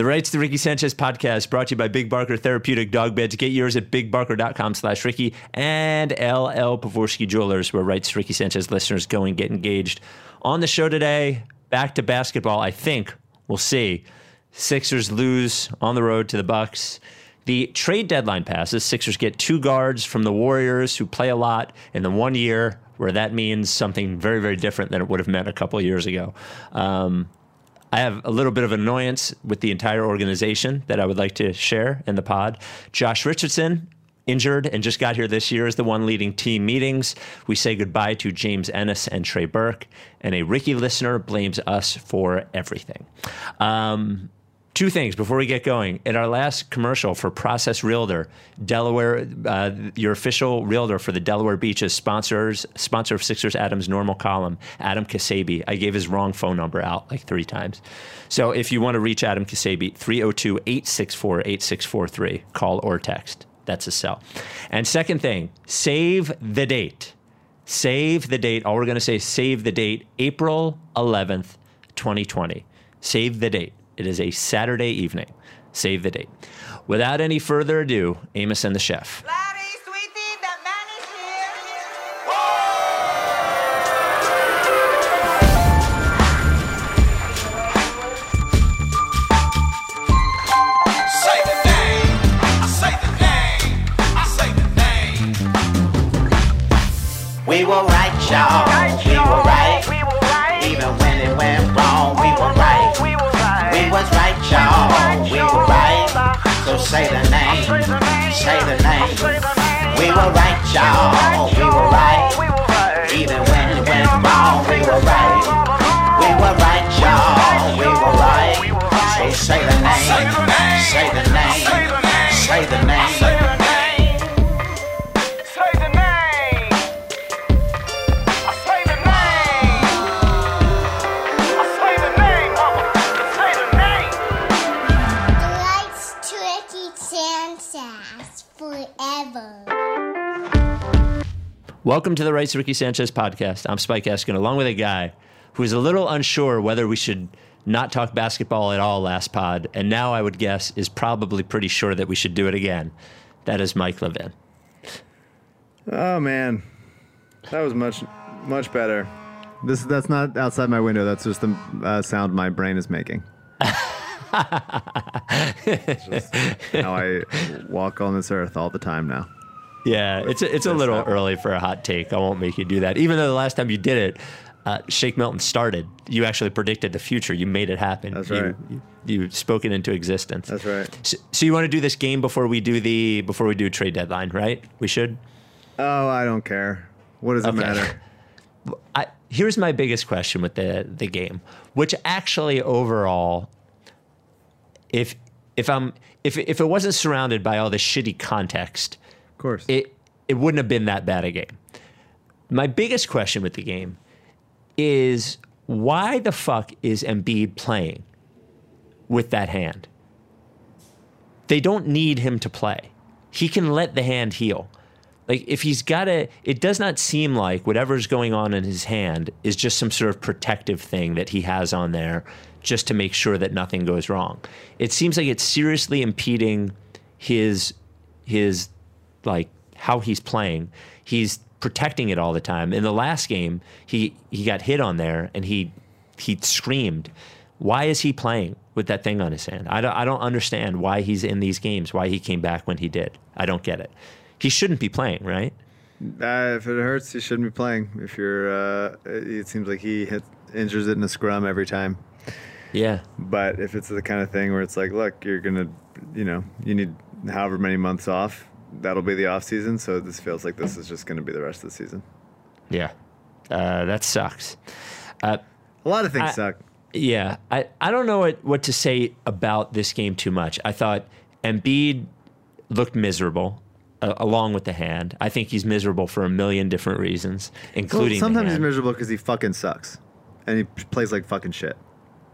The Rights to Ricky Sanchez podcast brought to you by Big Barker Therapeutic Dog Beds. Get yours at bigbarker.com slash Ricky and LL Pavorsky Jewelers, where Rights to Ricky Sanchez listeners go and get engaged. On the show today, back to basketball, I think. We'll see. Sixers lose on the road to the Bucks. The trade deadline passes. Sixers get two guards from the Warriors who play a lot in the one year where that means something very, very different than it would have meant a couple years ago. Um, I have a little bit of annoyance with the entire organization that I would like to share in the pod. Josh Richardson, injured and just got here this year, is the one leading team meetings. We say goodbye to James Ennis and Trey Burke, and a Ricky listener blames us for everything. Um, Two things before we get going. In our last commercial for Process Realtor, Delaware, uh, your official realtor for the Delaware Beaches, sponsors sponsor of Sixers Adams normal column, Adam Kasabi. I gave his wrong phone number out like three times. So if you want to reach Adam Kasabi, 302 864 8643, call or text. That's a cell. And second thing, save the date. Save the date. All we're going to say save the date, April 11th, 2020. Save the date. It is a Saturday evening. Save the date. Without any further ado, Amos and the chef. Larry, sweetie, the man is here. Say the name. I say the name. I say the name. We were right, y'all. Say the name. Say the name. We were right, y'all. We were right. Even when it went wrong, we were right. We were right, y'all. We were right. So say the name. Say the name. Say the name. Welcome to the Rights Ricky Sanchez podcast. I'm Spike Eskin, along with a guy who is a little unsure whether we should not talk basketball at all last pod, and now I would guess is probably pretty sure that we should do it again. That is Mike Levin. Oh man, that was much much better. This that's not outside my window. That's just the uh, sound my brain is making. Just how I walk on this earth all the time now. Yeah, it's a, it's a little early for a hot take. I won't make you do that. Even though the last time you did it, uh, Shake Milton started. You actually predicted the future. You made it happen. That's You- right. You, you spoke it into existence. That's right. So, so you want to do this game before we do the before we do trade deadline, right? We should. Oh, I don't care. What does it matter? I, here's my biggest question with the the game, which actually overall, if if I'm if if it wasn't surrounded by all the shitty context, course. it it wouldn't have been that bad a game. My biggest question with the game is why the fuck is Embiid playing with that hand? They don't need him to play. He can let the hand heal. Like if he's got a it does not seem like whatever's going on in his hand is just some sort of protective thing that he has on there just to make sure that nothing goes wrong. It seems like it's seriously impeding his his like how he's playing. He's protecting it all the time. In the last game, he he got hit on there and he he screamed. Why is he playing with that thing on his hand? I don't I don't understand why he's in these games. Why he came back when he did. I don't get it. He shouldn't be playing, right? Uh, if it hurts, you shouldn't be playing. If you're, uh, it seems like he hit, injures it in a scrum every time. Yeah. But if it's the kind of thing where it's like, look, you're gonna, you know, you need however many months off. That'll be the off season. So this feels like this is just gonna be the rest of the season. Yeah. Uh, that sucks. Uh, A lot of things I- suck. Yeah, I, I don't know what, what to say about this game too much. I thought Embiid looked miserable uh, along with the hand. I think he's miserable for a million different reasons, Well, including the sometimes he's miserable because he fucking sucks, and he plays like fucking shit.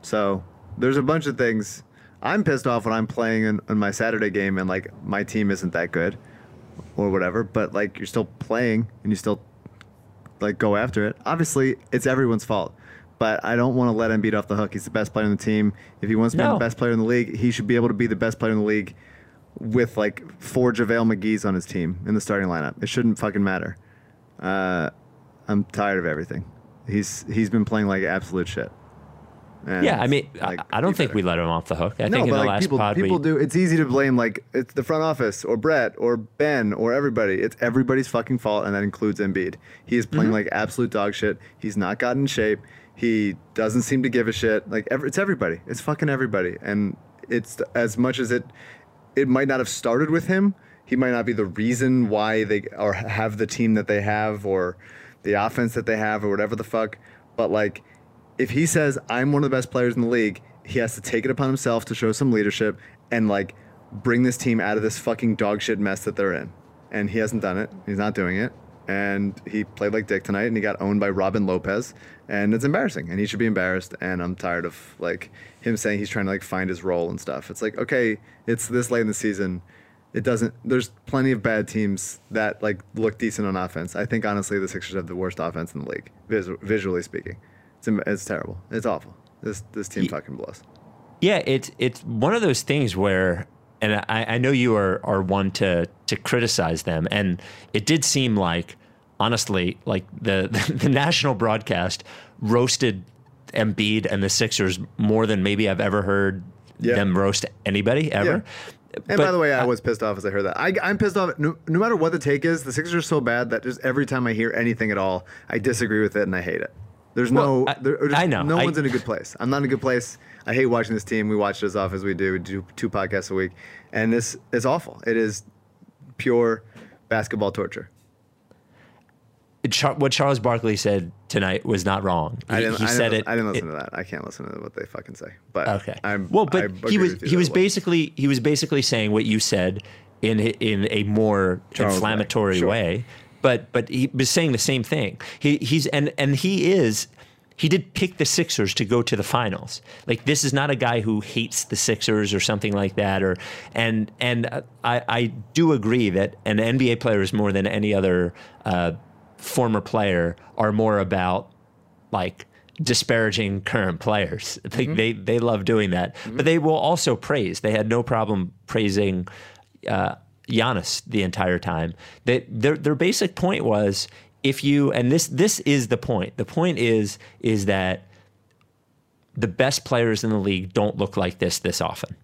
So there's a bunch of things. I'm pissed off when I'm playing in, in my Saturday game and like my team isn't that good, or whatever. But like you're still playing and you still like go after it. Obviously, it's everyone's fault. but I don't want to let him beat off the hook. He's the best player on the team. If he wants to be the best player in the league, he should be able to be the best player in the league with like four JaVale McGee's on his team in the starting lineup. It shouldn't fucking matter. Uh, I'm tired of everything. He's he's been playing like absolute shit. And, Yeah, I mean, like, I, I don't think better. we let him off the hook. I No, think in the like last people, pod people we, do. It's easy to blame like it's the front office or Brett or Ben or everybody. It's everybody's fucking fault, and that includes Embiid. He is Mm-hmm. playing like absolute dog shit. He's not gotten in shape. He doesn't seem to give a shit. Like ev- it's everybody. It's fucking everybody, and it's as much as it. It might not have started with him. He might not be the reason why they or have the team that they have or the offense that they have or whatever the fuck. But like if he says I'm one of the best players in the league, he has to take it upon himself to show some leadership and like bring this team out of this fucking dog shit mess that they're in. And he hasn't done it. He's not doing it. And he played like dick tonight and he got owned by Robin Lopez. And it's embarrassing. And he should be embarrassed. And I'm tired of like him saying he's trying to like find his role and stuff. It's like, okay, it's this late in the season. It doesn't there's plenty of bad teams that like look decent on offense. I think honestly the Sixers have the worst offense in the league, vis- visually speaking. It's, it's terrible. It's awful. This this team fucking blows. Yeah, it's it's one of those things where, and I, I know you are are one to to criticize them, and it did seem like, honestly, like the the, national broadcast roasted Embiid and the Sixers more than maybe I've ever heard Yeah. them roast anybody ever. And by the way, I was pissed off as I heard that. I, I'm pissed off. No, no matter what the take is, the Sixers are so bad that just every time I hear anything at all, I disagree with it and I hate it. There's no, Well, I- there, just- I know. no I- one's in a good place. I'm not in a good place. I hate watching this team. We watch it as often as we do. We do two podcasts a week, and this is awful. It is pure basketball torture. Char- what Charles Barkley said tonight was not wrong. He, I didn't. he said it. I didn't it- listen to that. I can't listen to what they fucking say. But Okay. I'm, well, but he was he was it basically he was basically saying what you said in in a more Charles inflammatory sure. way. But but he was saying the same thing. He he's and and he is he did pick the Sixers to go to the finals. Like this is not a guy who hates the Sixers or something like that. Or and and I I do agree that an NBA player is more than any other uh, former player are more about like disparaging current players. They, they they love doing that, but they will also praise. They had no problem praising uh, Giannis the entire time. They, their their basic point was if you and this this is the point. The point is is that the best players in the league don't look like this this often.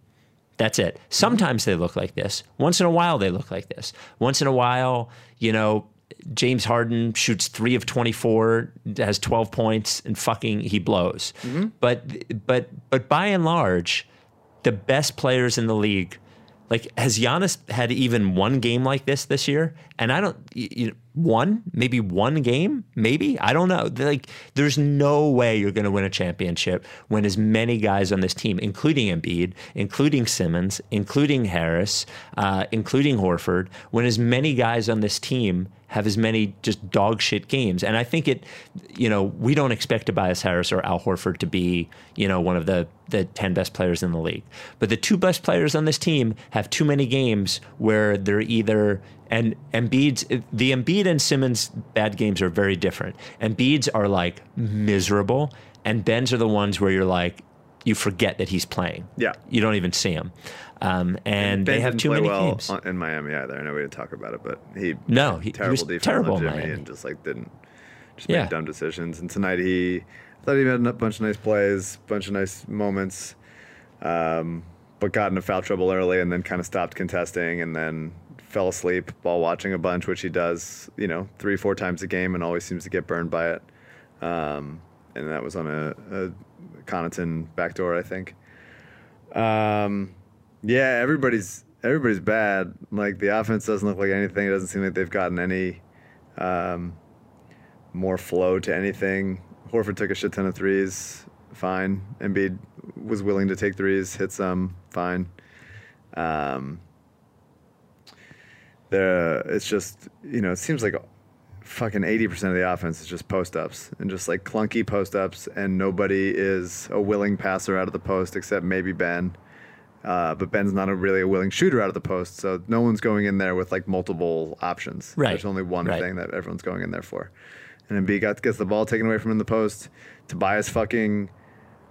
That's it. Sometimes they look like this. Once in a while, they look like this. Once in a while, you know, James Harden shoots three of 24, has 12 points, and fucking he blows. Mm-hmm. But, but, but by and large, the best players in the league, like, has Giannis had even one game like this this year? And I don't, you, you, one, maybe one game, maybe I don't know. Like, there's no way you're going to win a championship when as many guys on this team, including Embiid, including Simmons, including Harris, uh, including Horford, when as many guys on this team have as many just dog shit games. And I think it, you know, we don't expect Tobias Harris or Al Horford to be, you know, one of the the 10 best players in the league. But the two best players on this team have too many games where they're either and Embiid's the Embiid and Simmons bad games are very different. Embiid's are like miserable and Ben's are the ones where you're like you forget that he's playing. Yeah. You don't even see him. Um, and Ben they have too many well games. in Miami either. I know we didn't talk about it, but he No, he- he terrible was defense terrible on Miami. and just like didn't just Yeah. made dumb decisions. And tonight he I thought he had a bunch of nice plays, bunch of nice moments, um, but got into foul trouble early and then kind of stopped contesting and then fell asleep while watching a bunch, which he does, you know, three four times a game and always seems to get burned by it. Um, and that was on a, a Connaughton backdoor, I think. Um, yeah, everybody's everybody's bad. Like the offense doesn't look like anything. It doesn't seem like they've gotten any um, more flow to anything. Horford took a shit ton of threes, fine. Embiid was willing to take threes, hit some, fine. Um, there, it's just you know, it seems like fucking eighty percent of the offense is just post ups and just like clunky post ups, and nobody is a willing passer out of the post except maybe Ben. Uh, but Ben's not a really a willing shooter out of the post, so no one's going in there with like multiple options. Right, There's only one right. thing that everyone's going in there for, and Embiid got gets the ball taken away from him in the post. Tobias fucking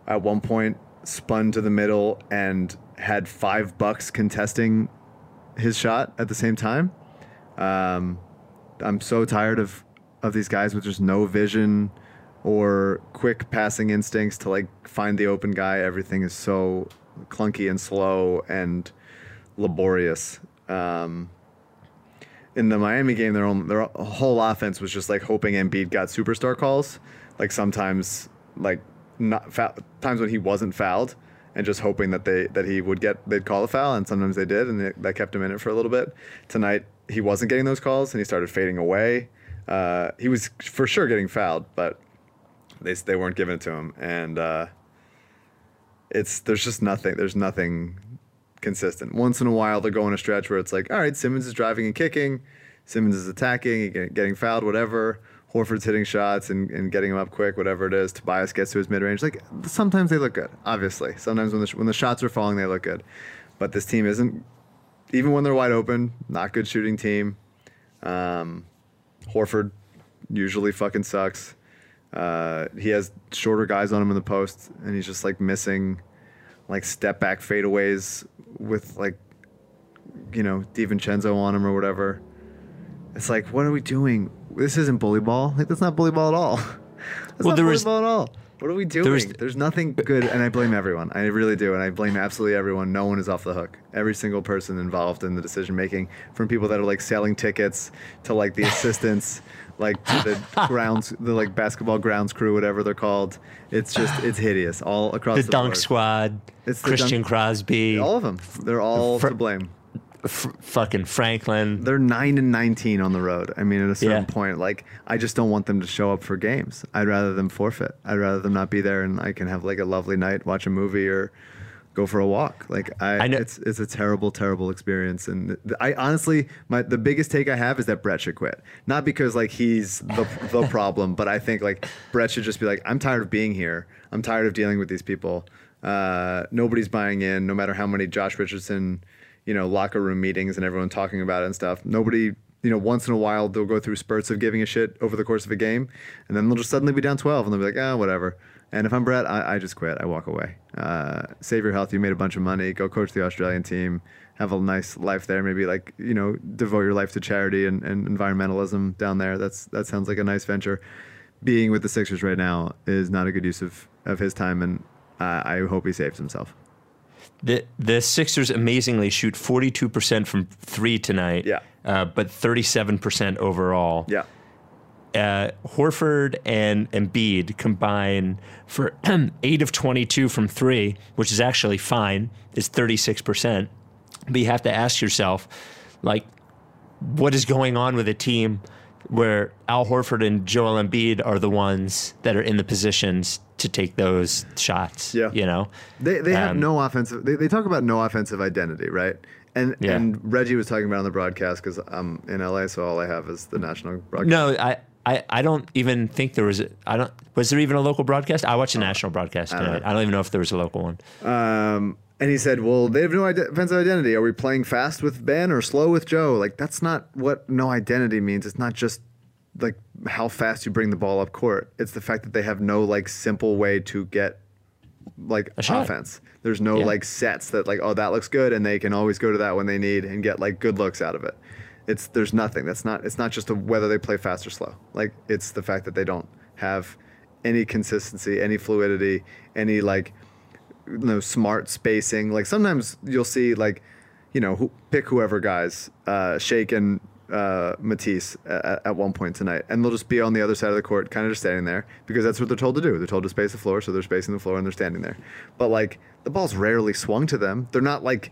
at one point spun to the middle and had five bucks contesting his shot at the same time. Um, I'm so tired of of these guys with just no vision or quick passing instincts to like find the open guy. Everything is so clunky and slow and laborious. Um, in the Miami game, their own, their whole offense was just like hoping Embiid got superstar calls. Like sometimes, like not foul, times when he wasn't fouled, and just hoping that they that he would get they'd call a foul, and sometimes they did, and they, that kept him in it for a little bit. Tonight he wasn't getting those calls, and he started fading away. Uh, he was for sure getting fouled, but they they weren't giving it to him, and uh, it's there's just nothing. There's nothing consistent. Once in a while, they're going a stretch where it's like, all right, Simmons is driving and kicking, Simmons is attacking, getting fouled, whatever. Horford's hitting shots and, and getting him up quick, whatever it is. Tobias gets to his mid range. Like sometimes they look good, obviously. Sometimes when the when the shots are falling, they look good. But this team isn't, even when they're wide open, not good shooting team. Um, Horford usually fucking sucks. Uh, he has shorter guys on him in the post, and he's just like missing like step back fadeaways with like you know DiVincenzo on him or whatever. It's like, what are we doing? This isn't bully ball. Like that's not bully ball at all. That's Well, not there bully was- ball at all. What are we doing? was- There's nothing good, and I blame everyone. I really do, and I blame absolutely everyone. No one is off the hook. Every single person involved in the decision making, from people that are like selling tickets to like the assistants, like to the grounds, the like basketball grounds crew, whatever they're called. It's just it's hideous all across The the, dunk board. squad, It's Christian dunk- Crosby, All of them. They're all Fr- to blame. F- fucking Franklin. They're nine and nineteen on the road. I mean, at a certain Yeah. point, like I just don't want them to show up for games. I'd rather them forfeit. I'd rather them not be there, and I can have like a lovely night, watch a movie, or go for a walk. Like I, I know- it's it's a terrible, terrible experience. And th- I honestly, my the biggest take I have is that Brett should quit. Not because like he's the the problem, but I think like Brett should just be like, I'm tired of being here. I'm tired of dealing with these people. Uh, nobody's buying in, no matter how many Josh Richardson, you know, locker room meetings and everyone talking about it and stuff. Nobody, you know, once in a while they'll go through spurts of giving a shit over the course of a game, and then they'll just suddenly be down 12 and they'll be like, ah, whatever. And if I'm Brett, I, I just quit. I walk away. Uh, save your health. You made a bunch of money. Go coach the Australian team. Have a nice life there. Maybe like you know, devote your life to charity and, and environmentalism down there. That's that sounds like a nice venture. Being with the Sixers right now is not a good use of, of his time, and uh, I hope he saves himself. The the Sixers amazingly shoot 42% from three tonight. Yeah. Uh, but 37% overall. Yeah. Uh, Horford and Embiid combine for 8 of 22 from three, which is actually fine. It's 36%. But you have to ask yourself, like, what is going on with a team where Al Horford and Joel Embiid are the ones that are in the positions to take those shots? Yeah. You know? They they have Um, no offensive. They, they talk about no offensive identity, right? And Yeah. and Reggie was talking about on the broadcast because I'm in LA, so all I have is the national broadcast. No, I, I, I don't even think there was. A, I don't. Was there even a local broadcast? I watched the national broadcast don't tonight. I don't even know if there was a local one. Um, and he said, "Well, they have no ide- offensive identity. Are we playing fast with Ben or slow with Joe? Like that's not what no identity means. It's not just like how fast you bring the ball up court. It's the fact that they have no like simple way to get like offense. There's no Yeah. like sets that like oh that looks good and they can always go to that when they need and get like good looks out of it. It's there's nothing. That's not it's not just a, whether they play fast or slow. Like it's the fact that they don't have any consistency, any fluidity, any like you know smart spacing. Like sometimes you'll see like you know who, pick whoever guys uh, Shake and uh, Matisse at, at one point tonight, and they'll just be on the other side of the court, kind of just standing there because that's what they're told to do. They're told to space the floor, so they're spacing the floor and they're standing there. But like the ball's rarely swung to them. They're not like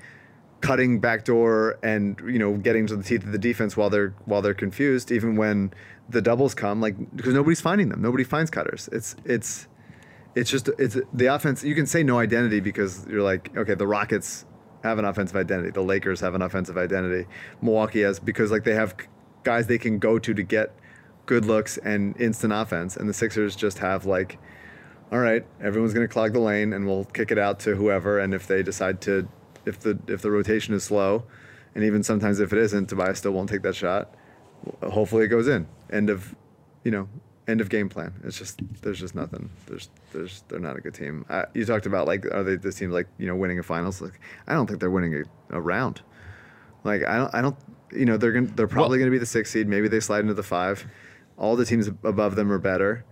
cutting backdoor and you know getting to the teeth of the defense while they're while they're confused. Even when the doubles come, like because nobody's finding them. Nobody finds cutters. It's it's it's just it's the offense. You can say no identity because you're like, okay, the Rockets have an offensive identity. The Lakers have an offensive identity. Milwaukee has because like they have guys they can go to to get good looks and instant offense, and the Sixers just have like, all right, everyone's gonna clog the lane and we'll kick it out to whoever. And if they decide to, if the if the rotation is slow, and even sometimes if it isn't, Tobias still won't take that shot. Hopefully it goes in. End of, you know, End of game plan. It's just there's just nothing. There's there's they're not a good team. Uh, you talked about like are they this team like you know winning a finals? Like I don't think they're winning a, a round. Like I don't I don't you know they're gonna they're probably Well- gonna be the sixth seed. Maybe they slide into the five. All the teams above them are better.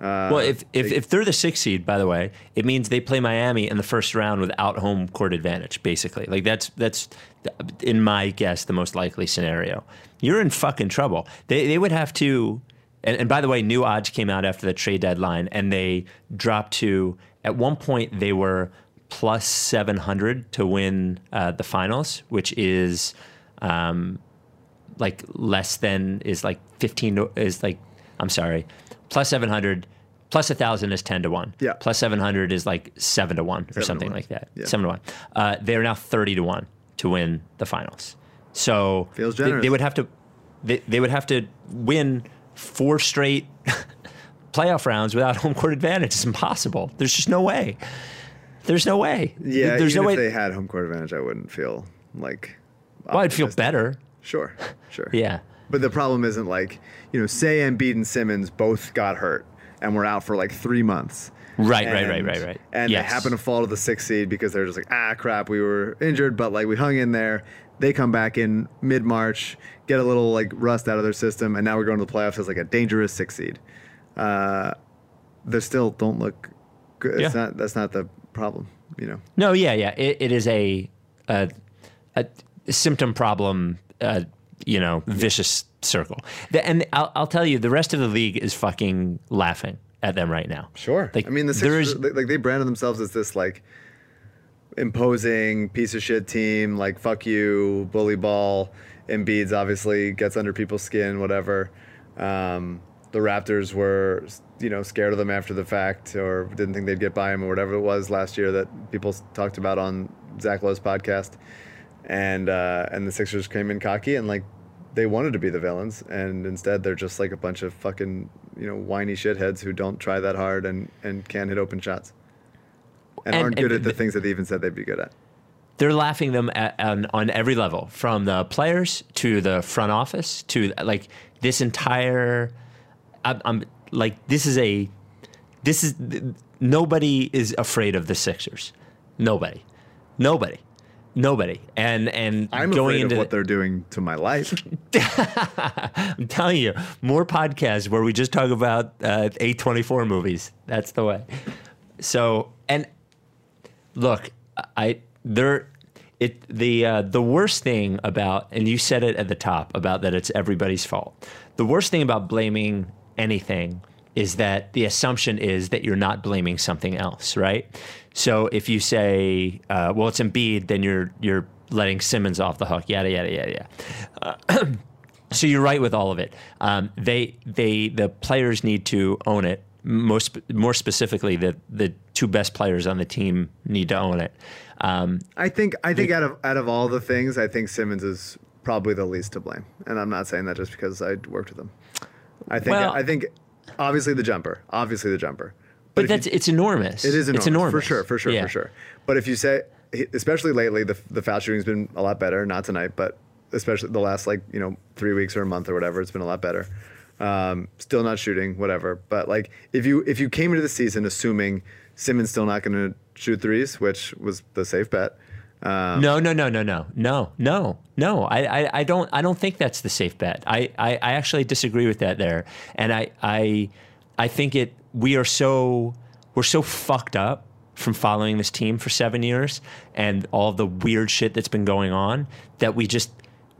Uh, Well, if, if, they- if they're the sixth seed, by the way, it means they play Miami in the first round without home court advantage. Basically, like that's that's in my guess the most likely scenario. You're in fucking trouble. They they would have to. And, and by the way, new odds came out after the trade deadline, and they dropped to at one point they were plus seven hundred to win uh, the finals, which is. Um, like less than is like 15 to- is like I'm sorry, plus 700 plus 1000 is 10 to 1. Yeah. Plus 700 is like 7 to 1 or something 1. like that. Yeah. 7 to 1. Uh, they're now 30 to 1 to win the finals. So Feels they, they would have to they, they would have to win four straight playoff rounds without home court advantage. It's impossible. There's just no way. There's no way. yeah, There's no if they had home court advantage, I wouldn't feel like. well, I'd feel better. Sure, sure. Yeah. But the problem isn't like, you know, say Embiid and Simmons both got hurt and were out for like three months. Right, right, right, right, right. And Yes. they happen to fall to the sixth seed because they're just like, ah, crap, we were injured, but like we hung in there. They come back in mid March, get a little like rust out of their system, and now we're going to the playoffs as like a dangerous six seed. Uh, they still don't look good. It's not, that's not the problem, you know. No, yeah, yeah. It, it is a, a a symptom problem. Uh, you know, vicious circle. The, and I'll, I'll tell you, the rest of the league is fucking laughing at them right now. Sure. Like, I mean, the Sixers, like, they branded themselves as this like imposing piece of shit team, like fuck you, bully ball. Embiid's obviously gets under people's skin, whatever. Um, the Raptors were, you know, scared of them after the fact, or didn't think they'd get by him, or whatever it was last year that people talked about on Zach Lowe's podcast. And uh, and the Sixers came in cocky and like they wanted to be the villains, and instead they're just like a bunch of fucking you know whiny shitheads who don't try that hard and and can't hit open shots, and, And- aren't and good at the things that they even said they'd be good at. they're laughing them at, on, on every level, from the players to the front office to like this entire. I'm, I'm like this is a, this is nobody is afraid of the Sixers, nobody, nobody, nobody, and and I'm going into what they're doing to my life. I'm telling you, more podcasts where we just talk about uh, A24 movies. That's the way. So, and look, I there it the uh, the worst thing about and you said it at the top about that it's everybody's fault. The worst thing about blaming anything is that the assumption is that you're not blaming something else, right? So if you say, uh, "Well, it's Embiid," then you're you're letting Simmons off the hook. Yada yada yada yada. So you're right with all of it. Um, they they the players need to own it. Most more specifically, the the two best players on the team need to own it. Um, I think I think out of out of all the things, I think Simmons is probably the least to blame, and I'm not saying that just because I worked with him. I think Well- I think obviously the jumper, obviously the jumper, but you- that's it's enormous. It is enormous, It's enormous for sure, for sure, Yeah. for sure. But if you say, especially lately, the the foul shooting's been a lot better. Not tonight, but especially the last like you know three weeks or a month or whatever, it's been a lot better. Um, still not shooting, whatever. But like if you if you came into the season assuming Simmons still not going to shoot threes, which was the safe bet. Um, No, no, no, no, no, no, no, no. I, I, I don't, I don't think that's the safe bet. I, I, I actually disagree with that there, and I, I, I think it. We are so, we're so fucked up from following this team for seven years and all the weird shit that's been going on that we just,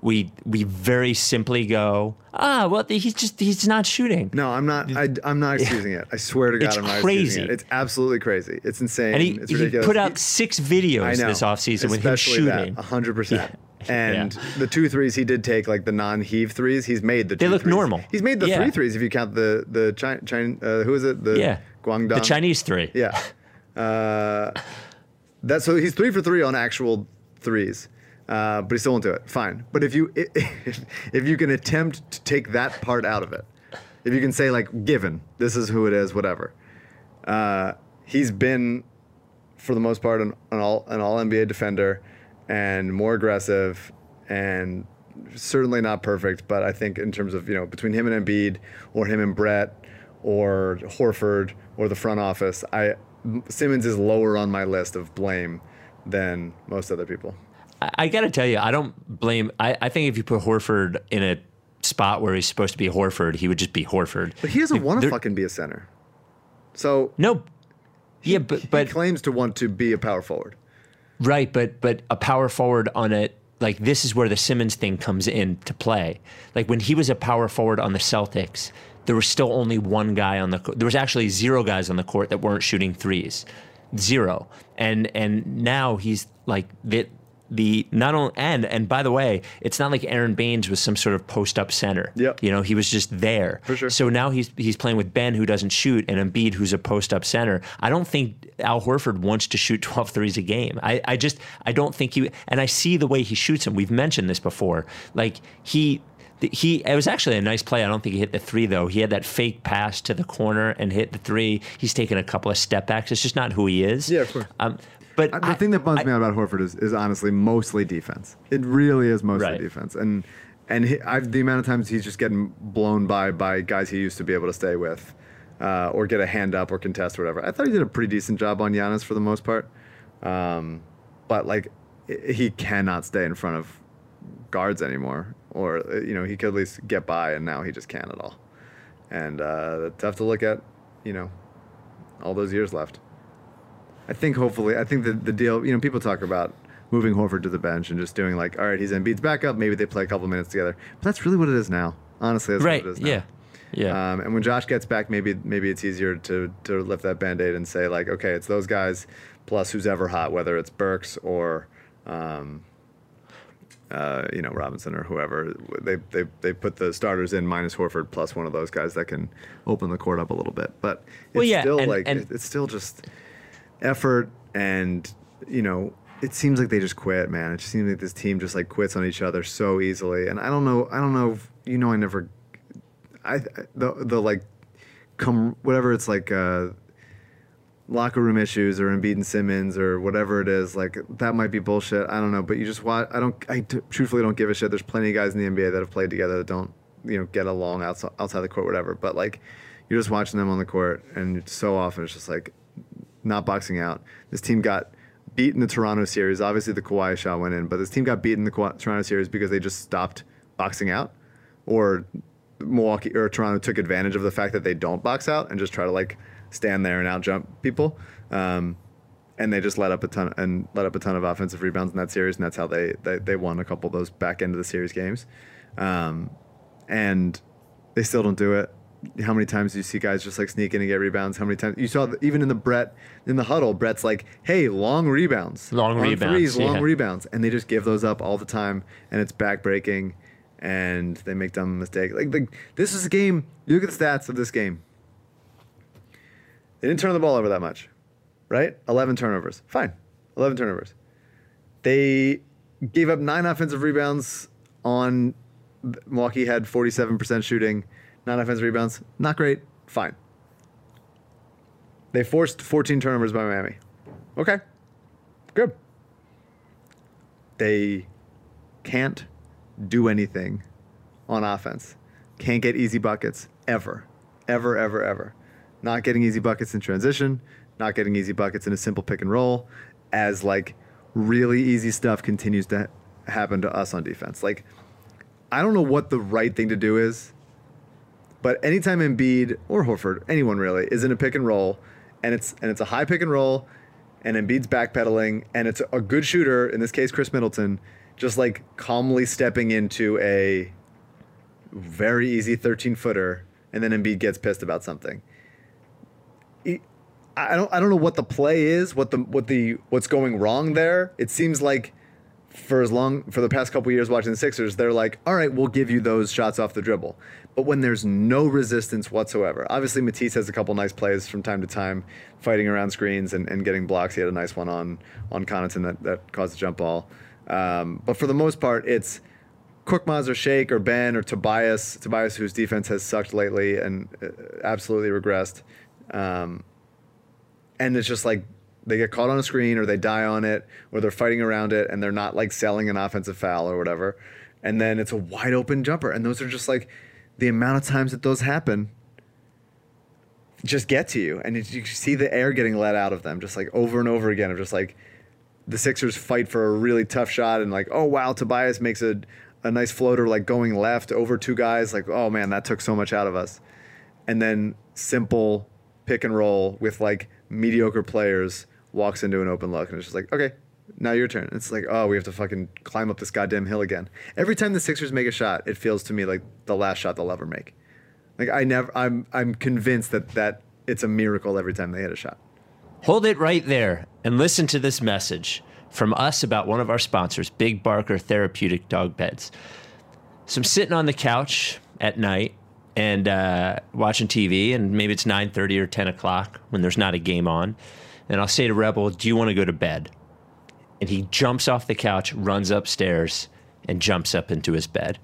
we, we very simply go, ah, well, he's just, he's not shooting. No, I'm not. I, I'm not excusing it. I swear to God, It's I'm not crazy. it. It's absolutely crazy. It's insane. And he, it's he put out six videos know. this offseason with him shooting. 100%. Yeah. And Yeah. the two threes he did take, like the non-heave threes, he's made the They look threes. normal. He's made the Yeah. three threes if you count the the China, China uh, who is it? The Yeah. Guangdong. The Chinese three. Yeah. Uh, that's so he's three for three on actual threes. Uh, but he still won't do it. Fine. But if you if, if you can attempt to take that part out of it, if you can say like, given this is who it is, whatever. Uh, he's been, for the most part, an, an all an all NBA defender, and more aggressive, and certainly not perfect. But I think in terms of you know between him and Embiid, or him and Brett, or Horford or the front office. I Simmons is lower on my list of blame than most other people. I, I got to tell you, I don't blame. I, I think if you put Horford in a spot where he's supposed to be Horford, he would just be Horford. But he doesn't want to fucking be a center. So No. Yeah, but he but claims to want to be a power forward. Right, but but a power forward on it like this is where the Simmons thing comes in to play. Like when he was a power forward on the Celtics, there was still only one guy on the there was actually zero guys on the court that weren't shooting threes. Zero. And and now he's like the the not only and and by the way, it's not like Aron Baynes was some sort of post up center. Yep. You know, he was just there. For sure. So now he's he's playing with Ben who doesn't shoot and Embiid who's a post up center. I don't think Al Horford wants to shoot 12 threes a game. I, I just I don't think he and I see the way he shoots him. We've mentioned this before. Like he he it was actually a nice play. I don't think he hit the three though. He had that fake pass to the corner and hit the three. He's taken a couple of step backs. It's just not who he is. Yeah, of course. Um, but the I- thing that bums I- me out about Horford is, is honestly mostly defense. It really is mostly Right. defense, and and he, I've, the amount of times he's just getting blown by by guys he used to be able to stay with, uh, or get a hand up or contest or whatever. I thought he did a pretty decent job on Giannis for the most part, um, but like he cannot stay in front of guards anymore, or you know he could at least get by, and now he just can't at all, and uh, tough to look at, you know, all those years left. I think hopefully, I think the, the deal, you know, people talk about moving Horford to the bench and just doing like, all right, he's Embiid's backup. Maybe they play a couple minutes together. But that's really what it is now. Honestly, that's right. what it is now. Yeah. Yeah. Um, and when Josh gets back, maybe maybe it's easier to to lift that band aid and say like, okay, it's those guys plus who's ever hot, whether it's Burks or, um, uh, you know, Robinson or whoever. They, they they put the starters in minus Horford plus one of those guys that can open the court up a little bit. But it's Well, yeah, still and- like and- it- it's still just effort and you know it seems like they just quit man it just seems like this team just like quits on each other so easily and i don't know i don't know if, you know i never i the the like come whatever it's like uh locker room issues or Embiid and Simmons or whatever it is like that might be bullshit i don't know but you just watch i don't i t- truthfully don't give a shit there's plenty of guys in the nba that have played together that don't you know get along outside outside the court whatever but like you're just watching them on the court and so often it's just like not boxing out. This team got beat in the Toronto series. Obviously, the Kawhi shot went in, but this team got beat in the Toronto series because they just stopped boxing out, or Milwaukee or Toronto took advantage of the fact that they don't box out and just try to like stand there and out jump people. Um, and they just let up a ton and let up a ton of offensive rebounds in that series, and that's how they they, they won a couple of those back end of the series games. Um, and they still don't do it. How many times do you see guys just like sneak in and get rebounds? How many times you saw even in the Brett in the huddle? Brett's like, "Hey, long rebounds, Long on rebounds, threes, long yeah. rebounds," and they just give those up all the time, and it's backbreaking, and they make dumb mistakes. Like, like this is a game. You look at the stats of this game. They didn't turn the ball over that much, right? Eleven turnovers, fine, eleven turnovers. They gave up nine offensive rebounds on Milwaukee had 47% shooting, nine offensive rebounds. Not great. Fine. They forced 14 turnovers by Miami. Okay. Good. They can't do anything on offense. Can't get easy buckets ever. Ever, ever, ever. Not getting easy buckets in transition, not getting easy buckets in a simple pick and roll as like really easy stuff continues to ha- happen to us on defense. Like I don't know what the right thing to do is, but anytime Embiid or Horford, anyone really, is in a pick and roll, and it's and it's a high pick and roll, and Embiid's backpedaling, and it's a good shooter, in this case Khris Middleton, just like calmly stepping into a very easy 13 footer, and then Embiid gets pissed about something. I don't I don't know what the play is, what the what the what's going wrong there. It seems like for as long for the past couple years watching the Sixers, they're like, all right, we'll give you those shots off the dribble. But when there's no resistance whatsoever, obviously Matisse has a couple nice plays from time to time, fighting around screens and, and getting blocks. He had a nice one on on Connaughton that, that caused a jump ball. Um, but for the most part, it's Korkmaz or Shake or Ben or Tobias, Tobias whose defense has sucked lately and uh, absolutely regressed. Um, and it's just like they get caught on a screen or they die on it or they're fighting around it and they're not like selling an offensive foul or whatever. And then it's a wide open jumper and those are just like the amount of times that those happen just get to you, and you, see the air getting let out of them, just like over and over again, of just like the Sixers fight for a really tough shot, and like, oh wow, Tobias makes a a nice floater like going left over two guys, like oh man, that took so much out of us, and then simple pick and roll with like mediocre players walks into an open look, and it's just like okay. Now your turn. It's like, oh, we have to fucking climb up this goddamn hill again. Every time the Sixers make a shot, it feels to me like the last shot they'll ever make. Like I never, I'm, I'm convinced that that it's a miracle every time they hit a shot. Hold it right there and listen to this message from us about one of our sponsors, Big Barker Therapeutic Dog Beds. So I'm sitting on the couch at night and uh, watching TV, and maybe it's 9:30 or 10 o'clock when there's not a game on, and I'll say to Rebel, "Do you want to go to bed?" And he jumps off the couch, runs upstairs, and jumps up into his bed.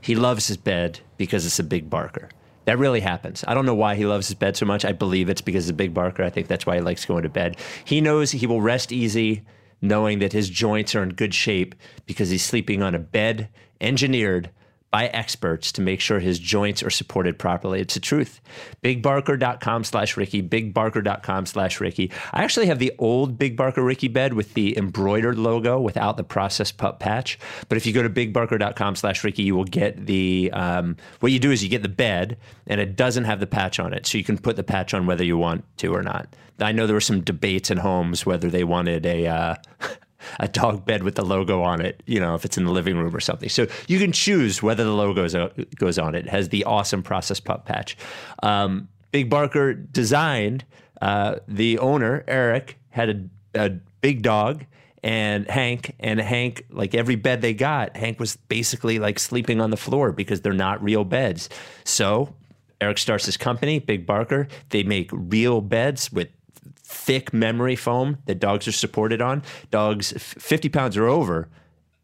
He loves his bed because it's a Big Barker. That really happens. I don't know why he loves his bed so much. I believe it's because it's a Big Barker. I think that's why he likes going to bed. He knows he will rest easy knowing that his joints are in good shape because he's sleeping on a bed engineered by experts to make sure his joints are supported properly. It's the truth. BigBarker.com slash Ricky, BigBarker.com slash Ricky. I actually have the old Big Barker Ricky bed with the embroidered logo without the processed pup patch. But if you go to BigBarker.com slash Ricky, you will get the, um, what you do is you get the bed and it doesn't have the patch on it. So you can put the patch on whether you want to or not. I know there were some debates in homes whether they wanted a, uh, a dog bed with the logo on it, you know, if it's in the living room or something. So you can choose whether the logo goes on it. It has the awesome process pup patch. Um, Big Barker designed, uh, the owner, Eric, had a, a big dog and Hank, and Hank, like every bed they got, Hank was basically like sleeping on the floor because they're not real beds. So Eric starts his company, Big Barker. They make real beds with thick memory foam that dogs are supported on. Dogs 50 pounds or over,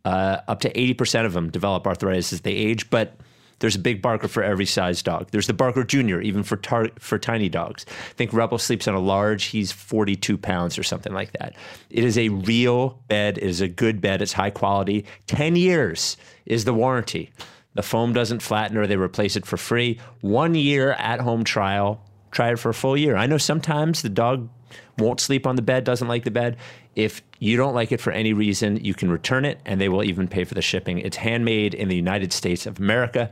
uh, up to 80% of them develop arthritis as they age, but there's a big Barker for every size dog. There's the Barker Junior, even for tar- for tiny dogs. I think Rebel sleeps on a large. He's 42 pounds or something like that. It is a real bed. It is a good bed. It's high quality. 10 years is the warranty. The foam doesn't flatten or they replace it for free. One year at home trial. Try it for a full year. I know sometimes the dog won't sleep on the bed, doesn't like the bed. If you don't like it for any reason, you can return it and they will even pay for the shipping. It's handmade in the United States of America.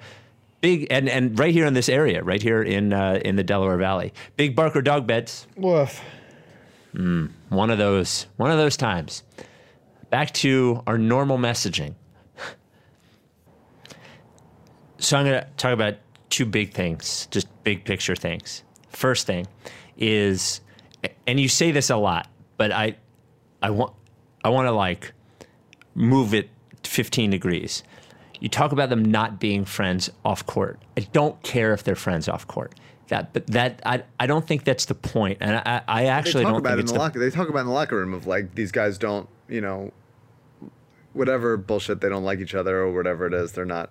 Big and, and right here in this area, right here in uh, in the Delaware Valley. Big Barker dog beds. Woof. One of those one of those times. Back to our normal messaging. So I'm going to talk about two big things, just big picture things. First thing is and you say this a lot, but I I want I want to like move it 15 degrees. You talk about them not being friends off court. I don't care if they're friends off court. That, but that I, I don't think that's the point. and I, I actually don't think it in it's the the locker. They talk about in the locker room of like these guys don't, you know, whatever bullshit they don't like each other or whatever it is. They're not.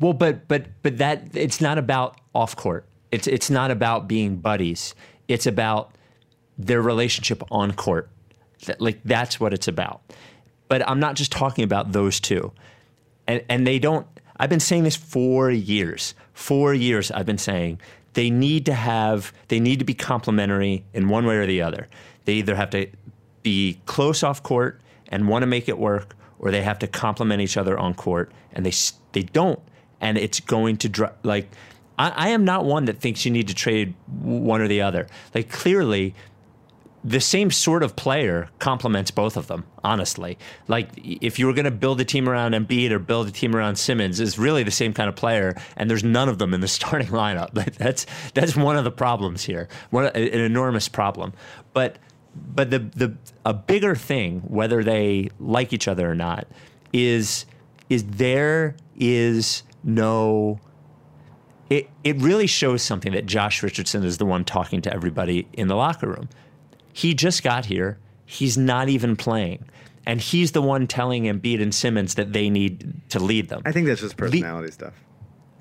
Well, but but but that it's not about off court. It's it's not about being buddies. It's about their relationship on court. Like that's what it's about. But I'm not just talking about those two. And and they don't I've been saying this for years. For years I've been saying they need to have they need to be complementary in one way or the other. They either have to be close off court and want to make it work or they have to complement each other on court and they they don't and it's going to dr- like I, I am not one that thinks you need to trade one or the other. Like clearly the same sort of player complements both of them, honestly. Like if you were going to build a team around Embiid or build a team around Simmons, is really the same kind of player, and there's none of them in the starting lineup. That's that's one of the problems here, one an enormous problem. But but the the a bigger thing, whether they like each other or not, is is there is no it, it really shows something that Josh Richardson is the one talking to everybody in the locker room. He just got here. He's not even playing. And he's the one telling Embiid and Simmons that they need to lead them. I think that's just personality stuff.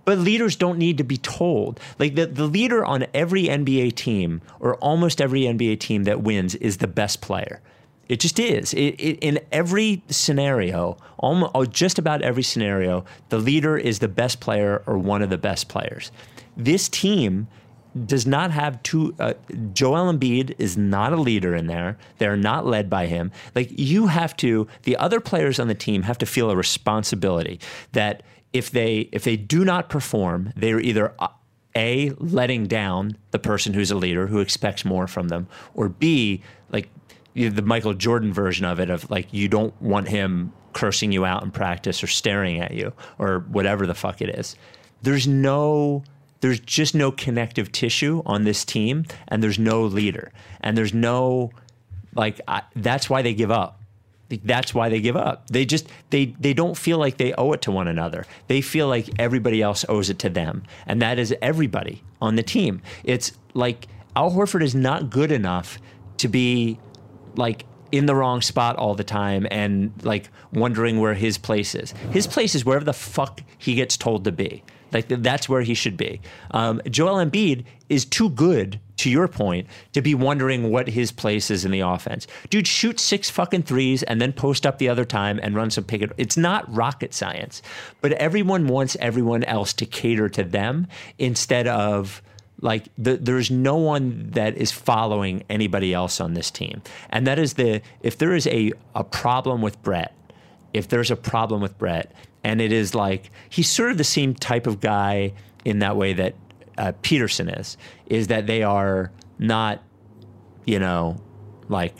But leaders don't need to be told. Like the, the leader on every NBA team, or almost every NBA team that wins, is the best player. It just is. It, it, in every scenario, almost, oh, just about every scenario, the leader is the best player or one of the best players. This team does not have two. Uh, Joel Embiid is not a leader in there. They're not led by him. Like you have to. The other players on the team have to feel a responsibility that if they if they do not perform, they are either uh, a letting down the person who's a leader who expects more from them, or b like the Michael Jordan version of it of like you don't want him cursing you out in practice or staring at you or whatever the fuck it is. There's no there's just no connective tissue on this team and there's no leader. And there's no like I, that's why they give up. That's why they give up. They just they they don't feel like they owe it to one another. They feel like everybody else owes it to them. And that is everybody on the team. It's like al horford is not good enough to be like in the wrong spot all the time and like wondering where his place is. His place is wherever the fuck he gets told to be. Like that's where he should be. Um, Joel Embiid is too good, to your point, to be wondering what his place is in the offense. Dude, shoot six fucking threes and then post up the other time and run some pick and It's not rocket science, but everyone wants everyone else to cater to them instead of like the, there's no one that is following anybody else on this team and that is the if there is a, a problem with brett if there's a problem with brett and it is like he's sort of the same type of guy in that way that uh, Pederson is is that they are not you know like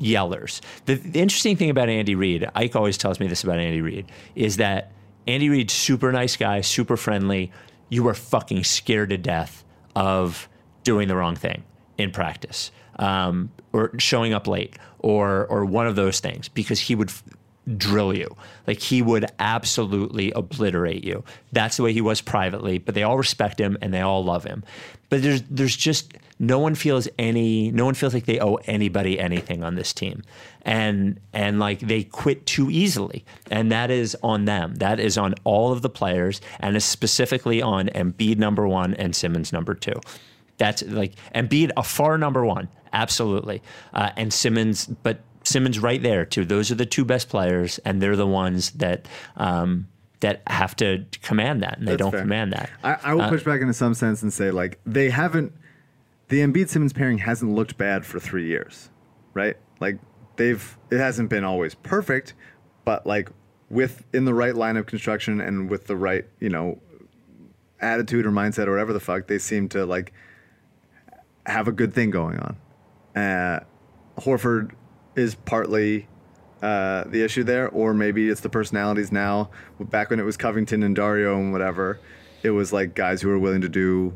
yellers. The, the interesting thing about andy reid ike always tells me this about andy reid is that andy reid's super nice guy super friendly. You are fucking scared to death of doing the wrong thing in practice um, or showing up late or or one of those things because he would drill you. Like he would absolutely obliterate you. That's the way he was privately but they all respect him and they all love him. But there's there's just no one feels any no one feels like they owe anybody anything on this team. And and like they quit too easily. And that is on them. That is on all of the players and is specifically on Embiid number 1 and Simmons number 2 that's like Embiid a far number 1 absolutely. Uh, and Simmons but Simmons right there too those are the two best players and they're the ones that um, that have to command that and they That's don't fair. command that I, I will push back in some sense and say like they haven't. The Embiid Simmons pairing hasn't looked bad for three years, right? Like they've it hasn't been always perfect, but like with in the right line of construction and with the right you know attitude or mindset or whatever the fuck, they seem to like have a good thing going on. Uh, Horford is partly uh, the issue there, or maybe it's the personalities now. Back when it was Covington and Dario and whatever, it was like guys who were willing to do,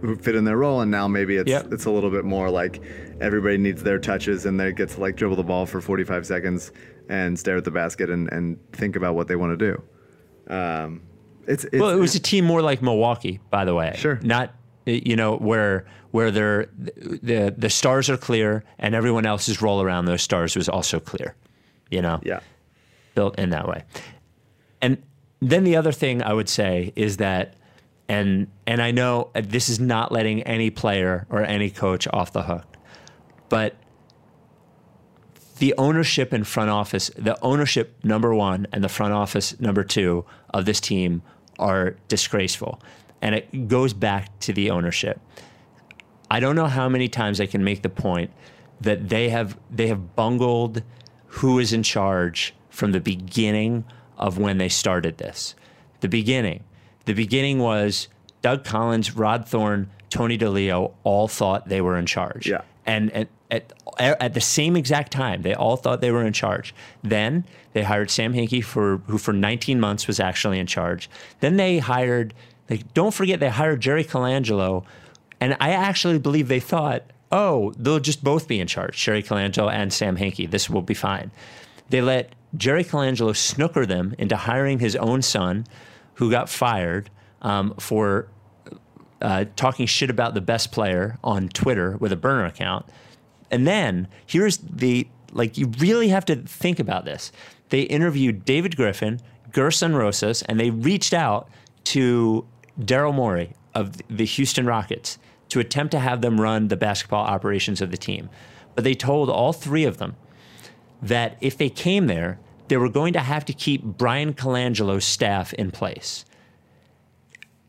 who fit in their role, and now maybe it's Yep. it's a little bit more like everybody needs their touches and they get to like dribble the ball for 45 seconds and stare at the basket and, and think about what they want to do. Um, it's, it's Well, it was a team more like Milwaukee, by the way. Sure. Not you know where where they're the the stars are clear and everyone else's role around those stars was also clear. You know. yeah. Built in that way. And then the other thing I would say is that and and I know uh, this is not letting any player or any coach off the hook. But the ownership and front office, the ownership number one and the front office number two of this team are disgraceful. And it goes back to the ownership. I don't know how many times I can make the point that they have they have bungled who is in charge from the beginning of when they started this. The beginning. The beginning was Doug Collins, Rod Thorn, Tony DiLeo all thought they were in charge. Yeah. And at, at, at the same exact time, they all thought they were in charge. Then they hired Sam Hinkie, for, who for 19 months was actually in charge. Then they hired, like, don't forget, they hired Jerry Colangelo. And I actually believe they thought, oh, they'll just both be in charge, Jerry Colangelo and Sam Hinkie. This will be fine. They let Jerry Colangelo snooker them into hiring his own son, who got fired um, for uh, talking shit about the best player on Twitter with a burner account. And then here's the like you really have to think about this. They interviewed David Griffin, Gersson Rosas, and they reached out to Daryl Morey of the Houston Rockets to attempt to have them run the basketball operations of the team. But they told all three of them that if they came there, they were going to have to keep Bryan Colangelo's staff in place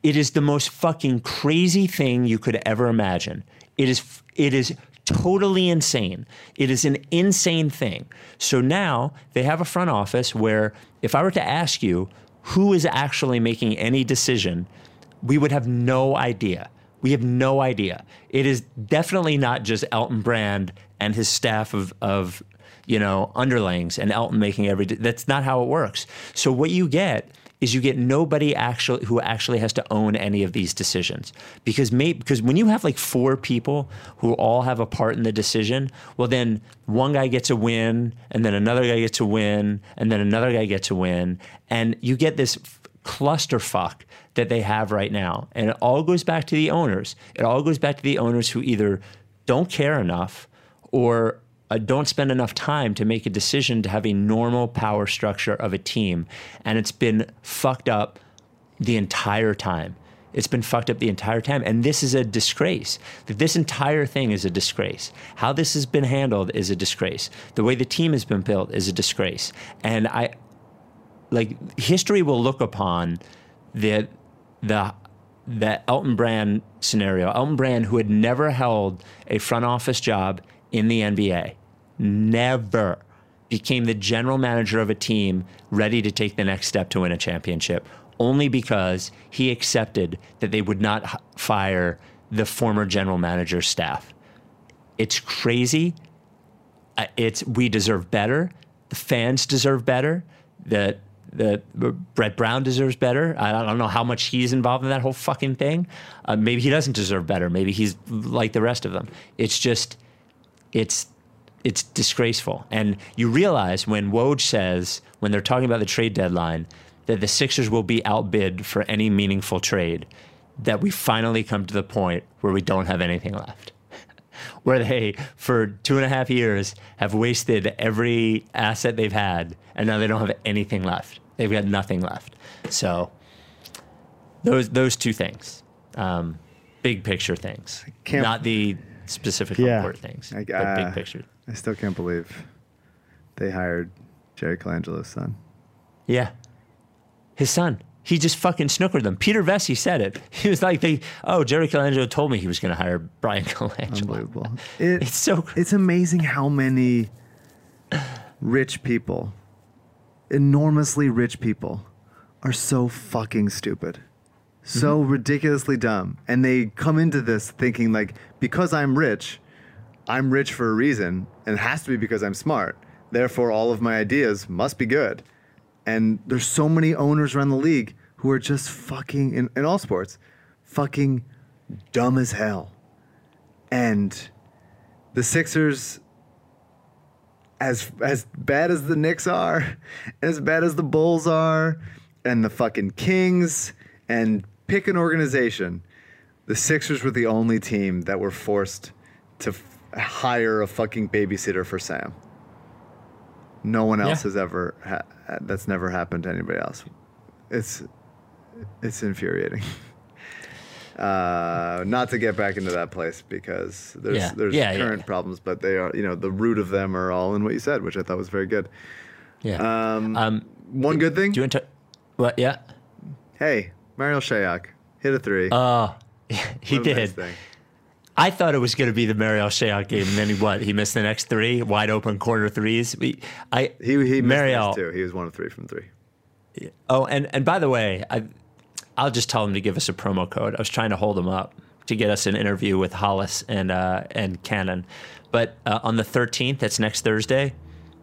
It is the most fucking crazy thing you could ever imagine. It is it is totally insane. It is an insane thing. So now they have a front office where if I were to ask you who is actually making any decision, we would have no idea. We have no idea. It is definitely not just Elton Brand and his staff of, of you know, underlings and Elton making every. That's not how it works. So what you get is you get nobody actually who actually has to own any of these decisions because may, because when you have like four people who all have a part in the decision, well then one guy gets a win and then another guy gets a win and then another guy gets a win and you get this clusterfuck that they have right now and it all goes back to the owners. It all goes back to the owners who either don't care enough or uh, don't spend enough time to make a decision to have a normal power structure of a team. And it's been fucked up the entire time. It's been fucked up the entire time. And this is a disgrace. This entire thing is a disgrace. How this has been handled is a disgrace. The way the team has been built is a disgrace. And I, like, history will look upon the, the, the Elton Brand scenario. Elton Brand, who had never held a front office job in the NBA, never became the general manager of a team ready to take the next step to win a championship, only because he accepted that they would not fire the former general manager's staff. It's crazy. Uh, It's we deserve better. The fans deserve better. The the Brett Brown deserves better. I don't I don't know how much he's involved in that whole fucking thing. Uh, maybe he doesn't deserve better. Maybe he's like the rest of them. It's just it's it's disgraceful. And you realize when Woj says when they're talking about the trade deadline that the Sixers will be outbid for any meaningful trade, that we finally come to the point where we don't have anything left. where they, for two and a half years, have wasted every asset they've had, and now they don't have anything left. They've got nothing left. So those those two things, um, big picture things, can't- the specific Yeah. report things, I- but uh, big picture. I still can't believe they hired Jerry Colangelo's son. Yeah. His son. He just fucking snookered them. Peter Vecsey said it. He was like, they, oh, Jerry Colangelo told me he was going to hire Bryan Colangelo. Unbelievable. It- It's so cr- It's amazing how many rich people, enormously rich people, are so fucking stupid. So mm-hmm. ridiculously dumb. And they come into this thinking, like, because I'm rich, I'm rich for a reason, and it has to be because I'm smart. Therefore, all of my ideas must be good. And there's so many owners around the league who are just fucking, in, in all sports, fucking dumb as hell. And the Sixers, as as bad as the Knicks are, and as bad as the Bulls are, and the fucking Kings, and pick an organization, the Sixers were the only team that were forced to f- hire a fucking babysitter for Sam. No one else Yeah. has ever. Ha- that's never happened to anybody else. It's it's infuriating. Uh, not to get back into that place because there's Yeah. there's Yeah, current yeah. problems, but they are you know the root of them are all in what you said, which I thought was very good. yeah. Um, um, one good thing. do you want to, what? Yeah. hey, Marial Shayok hit a three. Uh, he did. nice. I thought it was going to be the Marial Shayok game, and then he what? He missed the next three wide open corner threes. We, I, He he missed Marial. those too. He was one of three from three. Oh, and and by the way, I, I'll just tell them to give us a promo code. I was trying to hold them up to get us an interview with Hollis and uh, and Canaan, but uh, on the 13th, that's next Thursday,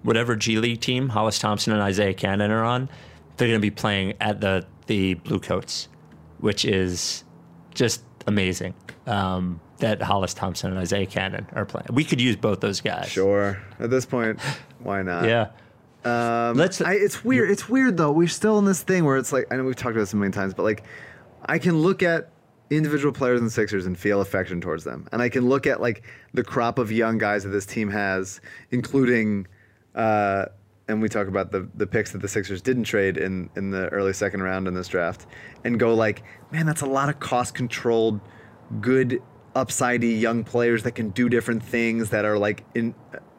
whatever G League team Hollis Thompson and Isaiah Canaan are on, they're going to be playing at the the Blue Coats, which is just amazing. Um, that Hollis Thompson and Isaiah Canaan are playing. We could use both those guys. Sure. At this point, why not? Yeah. Um, Let's- I, it's weird. It's weird though. We're still in this thing where it's like I know we've talked about this a million times, but like I can look at individual players in Sixers and feel affection towards them, and I can look at like the crop of young guys that this team has, including. Uh, and we talk about the the picks that the Sixers didn't trade in in the early second round in this draft, and go like, man, that's a lot of cost controlled, good upsidey young players that can do different things that are like in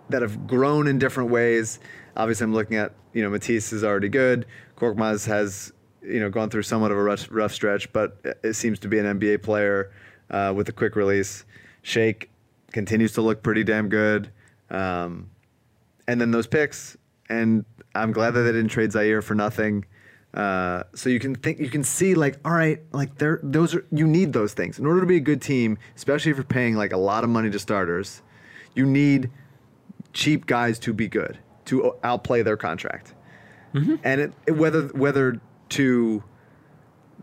that have grown in different ways. Obviously, I'm looking at you know Matisse is already good. Korkmaz has you know gone through somewhat of a rough, rough stretch, but it seems to be an NBA player uh, with a quick release. Shake continues to look pretty damn good. Um, and then those picks, and I'm glad that they didn't trade Zhaire for nothing. Uh, so you can think, you can see like, all right, like there, those are you need those things in order to be a good team, especially if you're paying like a lot of money to starters. You need cheap guys to be good to outplay their contract, mm-hmm. and it, it- whether whether to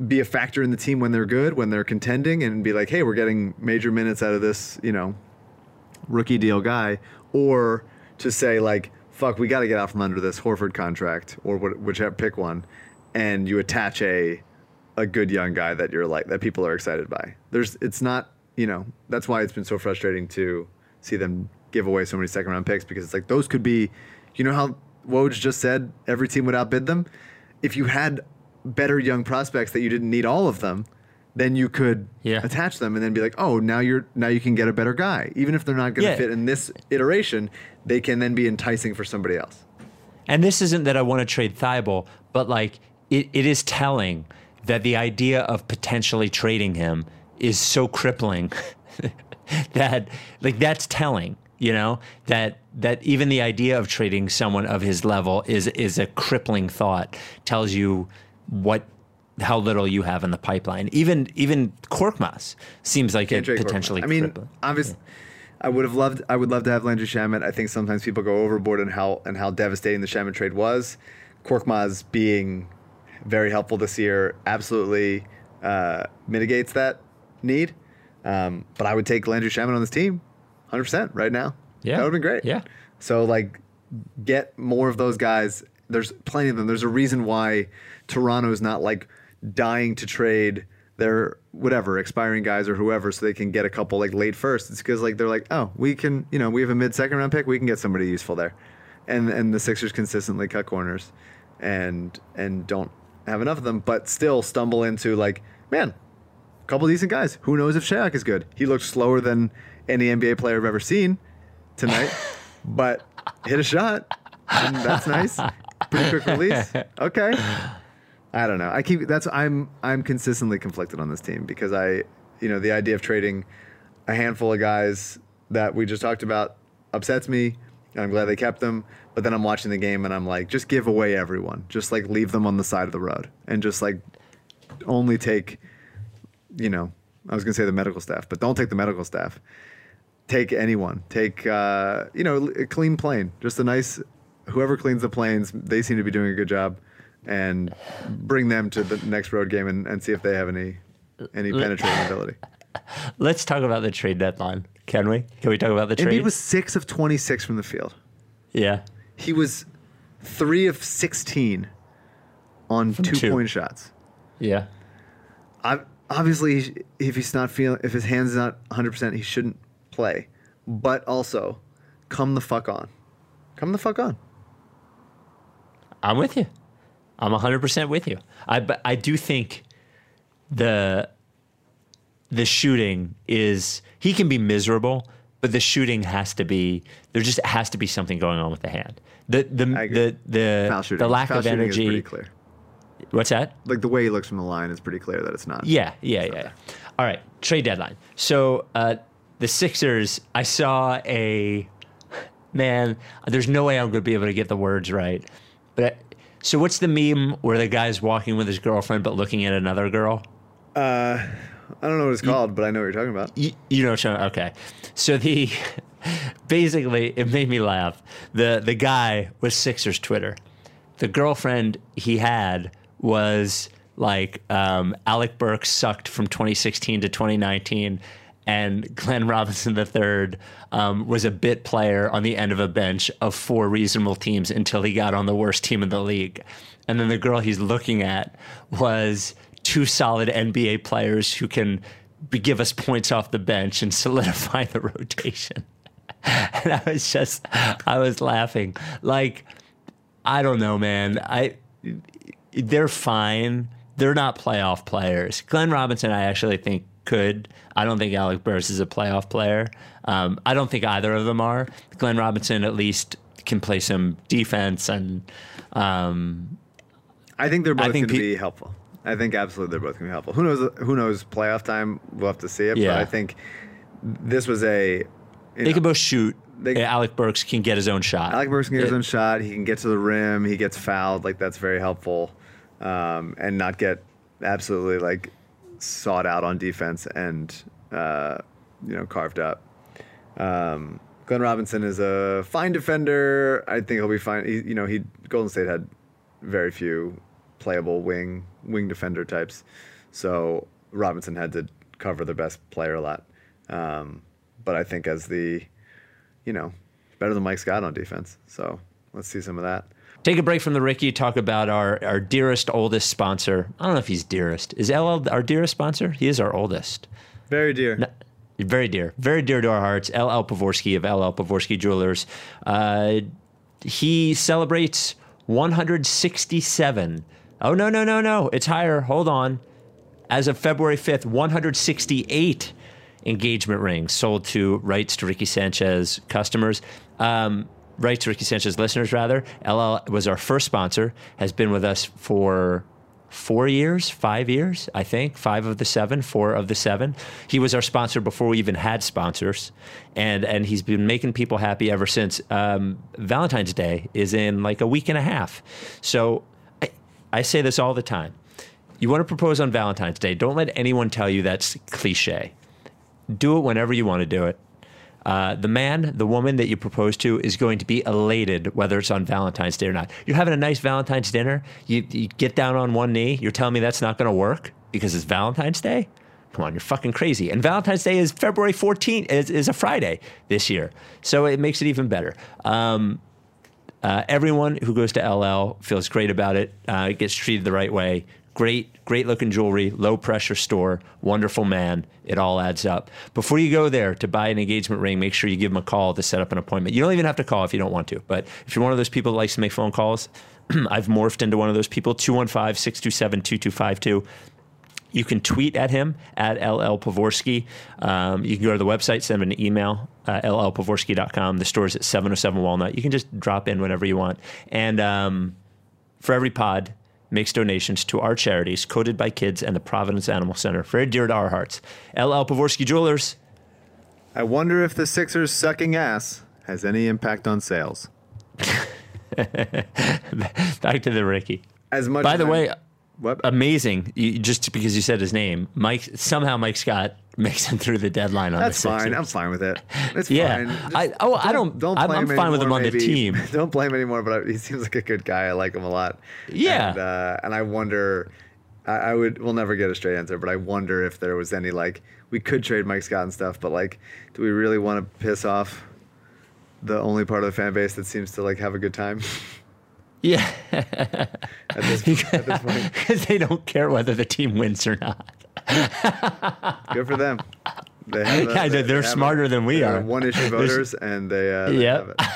be a factor in the team when they're good, when they're contending, and be like, hey, we're getting major minutes out of this, you know, rookie deal guy, or to say like, fuck, we got to get out from under this Horford contract or what, whichever pick one, and you attach a a good young guy that you're like that people are excited by. There's it's not you know that's why it's been so frustrating to see them give away so many second round picks because it's like those could be, you know how Woj just said every team would outbid them. If you had better young prospects that you didn't need all of them, then you could Yeah. attach them and then be like, oh, now you're now you can get a better guy, even if they're not going to Yeah. fit in this iteration. They can then be enticing for somebody else. And this isn't that I want to trade Thybulle, but like it, it is telling that the idea of potentially trading him is so crippling that like that's telling, you know, that that even the idea of trading someone of his level is is a crippling thought. Tells you what how little you have in the pipeline. Even even Korkmaz seems like it trade Korkmaz. potentially I mean, crippling. obviously, I would have loved. I would love to have Landry Shamet. I think sometimes people go overboard in how and how devastating the Shamet trade was. Korkmaz being very helpful this year absolutely uh, mitigates that need. Um, but I would take Landry Shamet on this team, hundred percent right now. Yeah. that would have been great. Yeah. So like, get more of those guys. There's plenty of them. There's a reason why Toronto's not like dying to trade their whatever expiring guys or whoever so they can get a couple like late first. It's because like they're like, oh, we can, you know, we have a mid second round pick, we can get somebody useful there, and and the Sixers consistently cut corners, and and don't have enough of them, but still stumble into like, man, a couple decent guys. Who knows if Shaq is good? He looked slower than any NBA player I've ever seen tonight, but hit a shot. And that's nice. Pretty quick release. Okay. I don't know. I keep that's I'm I'm consistently conflicted on this team because I you know the idea of trading a handful of guys that we just talked about upsets me. And I'm glad they kept them, but then I'm watching the game and I'm like, just give away everyone. Just like leave them on the side of the road and just like only take, you know, I was gonna say the medical staff, but don't take the medical staff. Take anyone. Take uh, you know a clean plane. Just a nice whoever cleans the planes. They seem to be doing a good job, and bring them to the next road game and, and see if they have any any penetrating ability. Let's talk about the trade deadline. Can we? Can we talk about the trade? Embiid was six of twenty six from the field. yeah. He was three of sixteen on two, two. point shots. Yeah. I, obviously, if he's not feeling, if his hands not 100, percent he shouldn't play. But also, come the fuck on, come the fuck on. I'm with you. I'm 100% with you. I but I do think the the shooting is he can be miserable, but the shooting has to be there just has to be something going on with the hand. The the the the, the lack Foul of shooting is pretty energy. clear. What's that? Like the way he looks from the line is pretty clear that it's not. Yeah, yeah, yeah. All right, trade deadline. So uh, the Sixers, I saw a man. There's no way I'm going to be able to get the words right, but so what's the meme where the guy's walking with his girlfriend but looking at another girl? Uh, I don't know what it's called, but I know what you're talking about. You, you know, what I'm- okay. So the basically, it made me laugh. the The guy was Sixers Twitter. The girlfriend he had was like um, Alec Burks sucked from 2016 to 2019, and Glenn Robinson III um, was a bit player on the end of a bench of four reasonable teams until he got on the worst team in the league. And then the girl he's looking at was two solid NBA players who can be, give us points off the bench and solidify the rotation. and I was just, I was laughing. Like, I don't know, man. I, they're fine. They're not playoff players. Glenn Robinson, I actually think could. I don't think Alec Burks is a playoff player. Um, I don't think either of them are. Glenn Robinson at least can play some defense and um, I think they're both going to pe- be helpful. I think absolutely they're both going to be helpful. Who knows? Who knows? Playoff time, we'll have to see it. Yeah. But I think this was a. They know, can both shoot. They- Alec Burks can get his own shot. Alec Burks can get his Uh, own shot. He can get to the rim. He gets fouled. Like that's very helpful, um, and not get absolutely like sought out on defense and uh, you know carved up. Um, Glenn Robinson is a fine defender. I think he'll be fine. He, you know, he Golden State had very few playable wing wing defender types, so Robinson had to cover the best player a lot. Um, but I think as the you know, better than Mike Scott on defense. So let's see some of that. Take a break from the Ricky. Talk about our our dearest, oldest sponsor. I don't know if he's dearest. Is LL our dearest sponsor? He is our oldest. Very dear. Very dear, very dear to our hearts. LL Pavorsky of LL Pavorsky Jewelers. Uh, he celebrates 167. Oh no no no no! It's higher. Hold on. As of February 5th, 168 engagement rings sold to rights to Ricky Sanchez customers. Um, rights to Ricky Sanchez listeners, rather. LL was our first sponsor. Has been with us for four years, five years, I think, five of the seven, four of the seven. He was our sponsor before we even had sponsors, and and he's been making people happy ever since. Um, Valentine's Day is in like a week and a half, so I, I say this all the time. You want to propose on Valentine's Day? Don't let anyone tell you that's cliche. Do it whenever you want to do it. Uh, the man, the woman that you propose to is going to be elated whether it's on Valentine's Day or not. You're having a nice Valentine's dinner. You, you get down on one knee. You're telling me that's not going to work because it's Valentine's Day? Come on, you're fucking crazy. And Valentine's Day is February 14th, is, is a Friday this year. So it makes it even better. Um, uh, everyone who goes to LL feels great about it, uh, gets treated the right way. Great, great looking jewelry, low pressure store, wonderful man. It all adds up. Before you go there to buy an engagement ring, make sure you give him a call to set up an appointment. You don't even have to call if you don't want to, but if you're one of those people that likes to make phone calls, I've morphed into one of those people 215 627 2252. You can tweet at him at LL Pavorsky. Um, you can go to the website, send him an email, uh, llpavorsky.com. The store is at 707 Walnut. You can just drop in whenever you want. And um, for every pod, makes donations to our charities, Coded by Kids and the Providence Animal Center. Very dear to our hearts. LL Pavorsky Jewelers. I wonder if the Sixers sucking ass has any impact on sales. Back to the Ricky. As much. By the I'm- way, what? amazing. You, just because you said his name, Mike. Somehow Mike Scott makes him through the deadline on that's the fine. Sixers. I'm fine with it. It's Yeah. fine. Just I- oh, I don't- I'm- blame I'm fine with him on the team. Don't blame him anymore. But I, he seems like a good guy. I like him a lot. Yeah. And, uh, and I wonder. I, I would. We'll never get a straight answer. But I wonder if there was any like we could trade Mike Scott and stuff. But like, do we really want to piss off the only part of the fan base that seems to like have a good time Yeah, at this, at this point? because they don't care whether the team wins or not. Good for them. They have Yeah, they're- have smarter than we they're. One issue voters, and they, uh, they Yep. have it.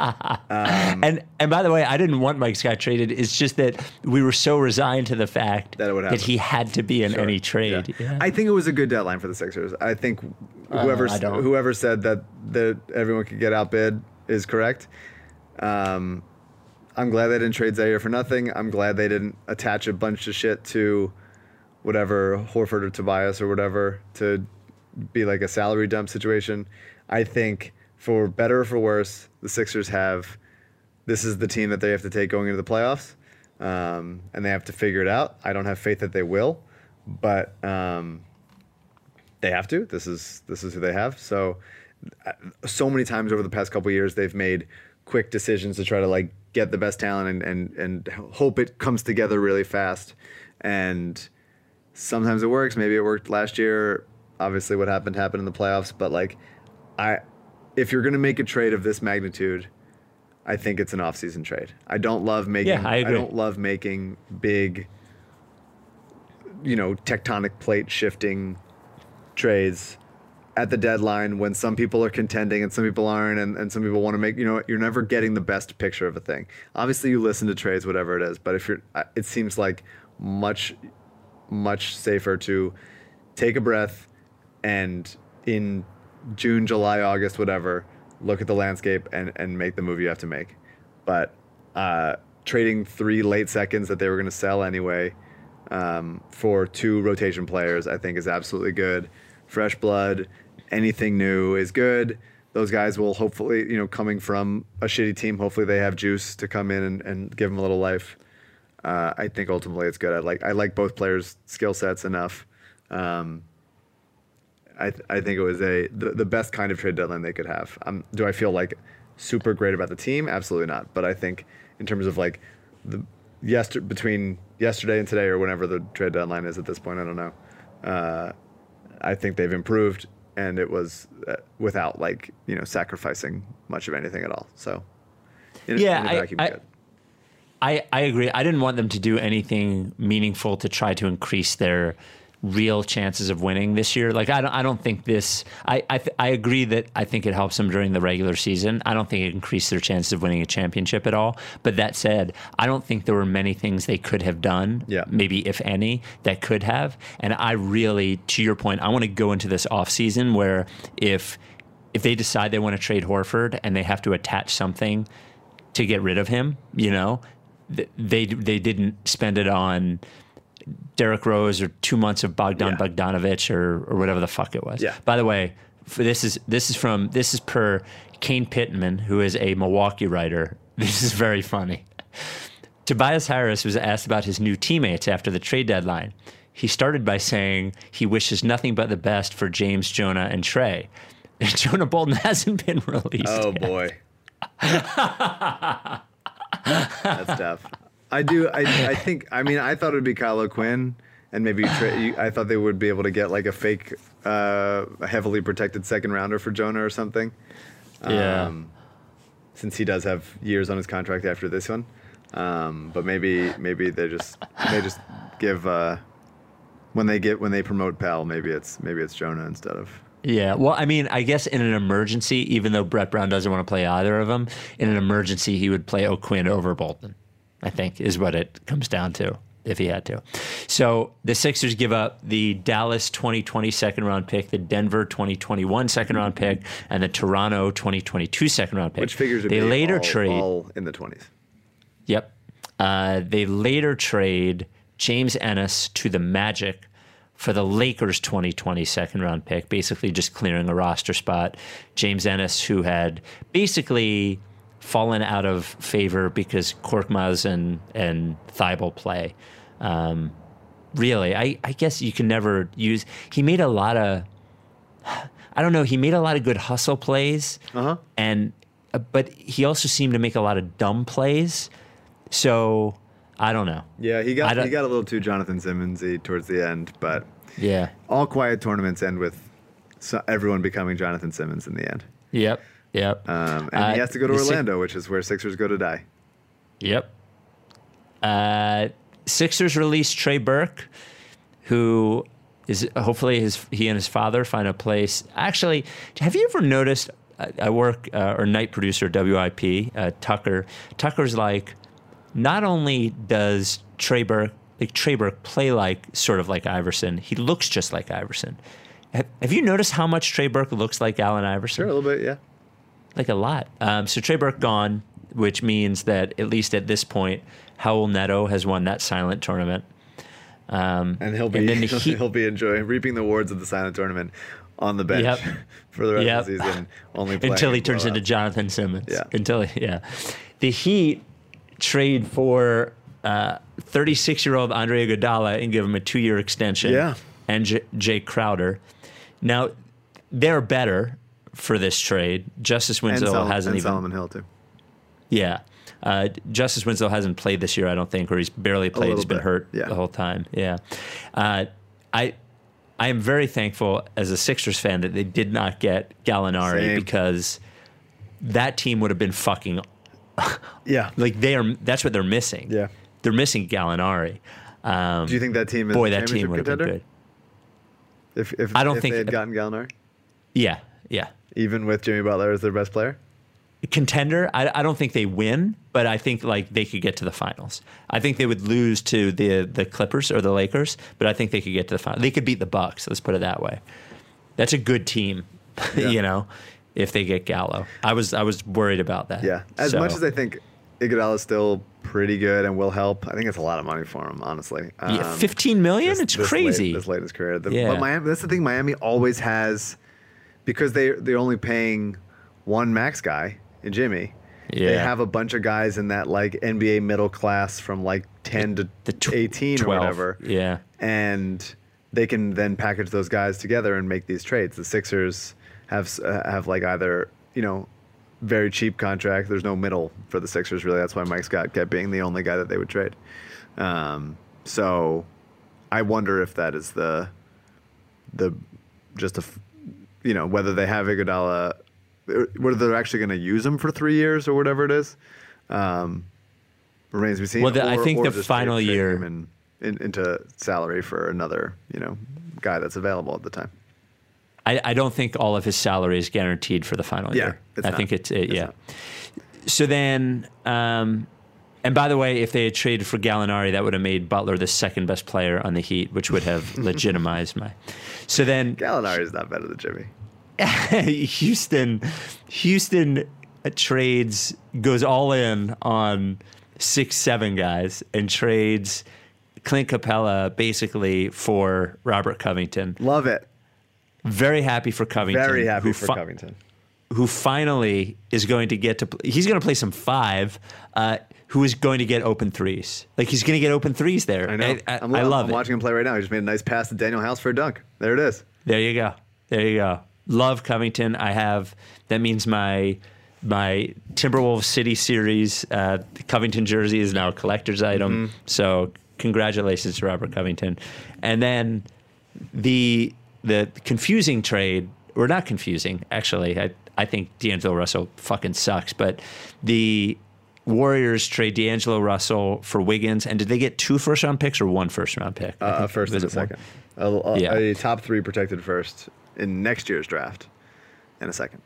Um, and and by the way, I didn't want Mike Scott traded. It's just that we were so resigned to the fact That it would happen. he had to be in Sure. any trade. Yeah. Yeah. I think it was a good deadline for the Sixers. I think whoever Uh, I whoever said that that everyone could get outbid is correct. Um, I'm glad they didn't trade Zhaire for nothing. I'm glad they didn't attach a bunch of shit to whatever Horford or Tobias or whatever to be like a salary dump situation. I think for better or for worse, the Sixers have this is the team that they have to take going into the playoffs, um, and they have to figure it out. I don't have faith that they will, but um, they have to. This is this is who they have. So, uh, so many times over the past couple years, they've made quick decisions to try to like get the best talent and and and hope it comes together really fast. And sometimes it works. Maybe it worked last year. Obviously, what happened happened in the playoffs. But like, I, if you're gonna make a trade of this magnitude, I think it's an off-season trade. I don't love making. Yeah, I agree. I don't love making big, you know, tectonic plate shifting trades at the deadline when some people are contending and some people aren't and, and some people want to make you know you're never getting the best picture of a thing obviously you listen to trades whatever it is but if you're it seems like much much safer to take a breath and in june july august whatever look at the landscape and and make the move you have to make but uh trading three late seconds that they were going to sell anyway um, for two rotation players, I think is absolutely good. Fresh blood, anything new is good. Those guys will hopefully, you know, coming from a shitty team, hopefully they have juice to come in and, and give them a little life. Uh, I think ultimately it's good. I like I like both players' skill sets enough. Um, I th- I think it was a the, the best kind of trade deadline they could have. Um, do I feel like super great about the team? Absolutely not. But I think in terms of like the yester- between yesterday and today or whenever the trade deadline is at this point, I don't know. Uh, I think they've improved, and it was uh, without like you know sacrificing much of anything at all. So in, Yeah, in I- vacuum, I- good. I, I agree. I didn't want them to do anything meaningful to try to increase their real chances of winning this year. Like I don't I don't think this I I, th- I agree that I think it helps them during the regular season. I don't think it increased their chances of winning a championship at all. But that said, I don't think there were many things they could have done, Yeah. maybe if any, that could have. And I really to your point, I want to go into this offseason where if if they decide they want to trade Horford and they have to attach something to get rid of him, you know, they they didn't spend it on Derrick Rose or two months of Bogdan Yeah. Bogdanovich or or whatever the fuck it was. Yeah. By the way, for this is this is from this is per Kane Pittman, who is a Milwaukee writer. This is very funny. Tobias Harris was asked about his new teammates after the trade deadline. He started by saying he wishes nothing but the best for James, Jonah, and Trey. Jonah Bolden hasn't been released. Oh yet. boy. That's tough. I do. I, I think. I mean, I thought it would be Kyle Quinn, and maybe tra- you, I thought they would be able to get like a fake, uh, heavily protected second rounder for Jonah or something. Yeah. Um, since he does have years on his contract after this one, um, but maybe maybe they just they just give uh, when they get when they promote Pelle, maybe it's maybe it's Jonah instead of Yeah, well, I mean, I guess in an emergency, even though Brett Brown doesn't want to play either of them, in an emergency, he would play O'Quinn over Bolden. I think is what it comes down to if he had to. So the Sixers give up the Dallas 2020 second round pick, the Denver 2021 second round pick, and the Toronto 2022 second round pick. which figures they later all, trade. all in the twenties. Yep. Uh, they later trade James Ennis to the Magic for the Lakers 2020 second round pick, basically just clearing a roster spot. James Ennis, who had basically fallen out of favor because Korkmaz and, and Thybulle play. Um, really, I, I guess you can never use. He made a lot of. I don't know. He made a lot of good hustle plays, Uh-huh. and uh, but he also seemed to make a lot of dumb plays. So I don't know. Yeah, he got he got a little too Jonathan Simmonsy towards the end, but Yeah. all quiet tournaments end with so everyone becoming Jonathan Simmons in the end. Yep. Yep. Um, and Uh, he has to go to Orlando, which is where Sixers go to die. Yep. Uh, Sixers released Trey Burke, who is hopefully his he and his father find a place. Actually, have you ever noticed? I, I work uh, or night producer WIP uh, Tucker. Tucker's like, not only does Trey Burke like Trey Burke play like sort of like Iverson, he looks just like Iverson. Have, have you noticed how much Trey Burke looks like Allen Iverson? Sure, a little bit, yeah. like a lot. Um, so Trey Burke gone, which means that at least at this point, Raul Neto has won that silent tournament. Um, And he'll be and then the Heat- he'll be enjoying reaping the rewards of the silent tournament on the bench Yep. for the rest Yep. of the season. Only until he turns into. Jonathan Simmons. Yeah. Until yeah, the Heat trade for 36 year old Andre Iguodala and give him a two year extension. Yeah. and J- Jae Crowder. Now they're better for this trade. Justice Winslow Sol- hasn't and even Solomon Hill too. Yeah. Uh, Justice Winslow hasn't played this year, I don't think, or he's barely played. He's been bit, hurt yeah. the whole time. Yeah. Uh, I I am very thankful as a Sixers fan that they did not get Gallinari Same. because that team would have been fucking Yeah. like they are. That's what they're missing. Yeah. they're missing Gallinari. Um, Do you think that team is boy, that team would have been good. If, if, I don't if think- they had gotten Gallinari, Yeah, yeah. even with Jimmy Butler as their best player. contender. I, I don't think they win, but I think like they could get to the finals. I think they would lose to the the Clippers or the Lakers, but I think they could get to the final. They could beat the Bucks. Let's put it that way. That's a good team, Yeah. you know. If they get Gallo, I was I was worried about that. Yeah. As So, much as I think Iguodala is still pretty good and will help. I think it's a lot of money for him, honestly. Yeah, Um, 15 million? this- it's this crazy. Late, this late in his career. The- Yeah. But Miami, that's the thing. Miami always has because they they're only paying one max guy in Jimmy. Yeah. They have a bunch of guys in that like NBA middle class from like 10 to the tw- 18 12. or whatever. Yeah. And they can then package those guys together and make these trades. The Sixers have uh, have like either, you know, very cheap contract. There's no middle for the Sixers really. That's why Mike Scott kept being the only guy that they would trade. Um, so I wonder if that is the the just a you know whether they have Iguodala uh, whether they're actually going to use him for three years or whatever it is um, remains to be seen. Well, the- I think or the final year- in, in, into salary for another you know guy that's available at the time. I, I don't think all of his salary is guaranteed for the final Yeah, year. I not. think it's, it, It's yeah. not. So then, um, and by the way, if they had traded for Gallinari, that would have made Butler the second best player on the Heat, which would have legitimized my. So then, Gallinari is not better than Jimmy. Houston, Houston trades goes all in on six seven guys and trades Clint Capela basically for Robert Covington. Love it. Very happy for Covington. Very happy who for fi- Covington. Who finally is going to get to? He's going to play some five. Uh, who is going to get open threes? Like he's going to get open threes there. I know. I, I, I'm, I love I'm it. watching him play right now. He just made a nice pass to Danuel House for a dunk. There it is. There you go. There you go. Love Covington. I have. That means my my Timberwolves City Series uh, Covington jersey is now a collector's item. Mm-hmm. So congratulations to Robert Covington. And then the the confusing trade, or not confusing, actually. I I think D'Angelo Russell fucking sucks, but the Warriors trade D'Angelo Russell for Wiggins, and did they get two first round picks or one first round pick? Uh, first and second. A, a, Yeah. a top three protected first in next year's draft, and a second.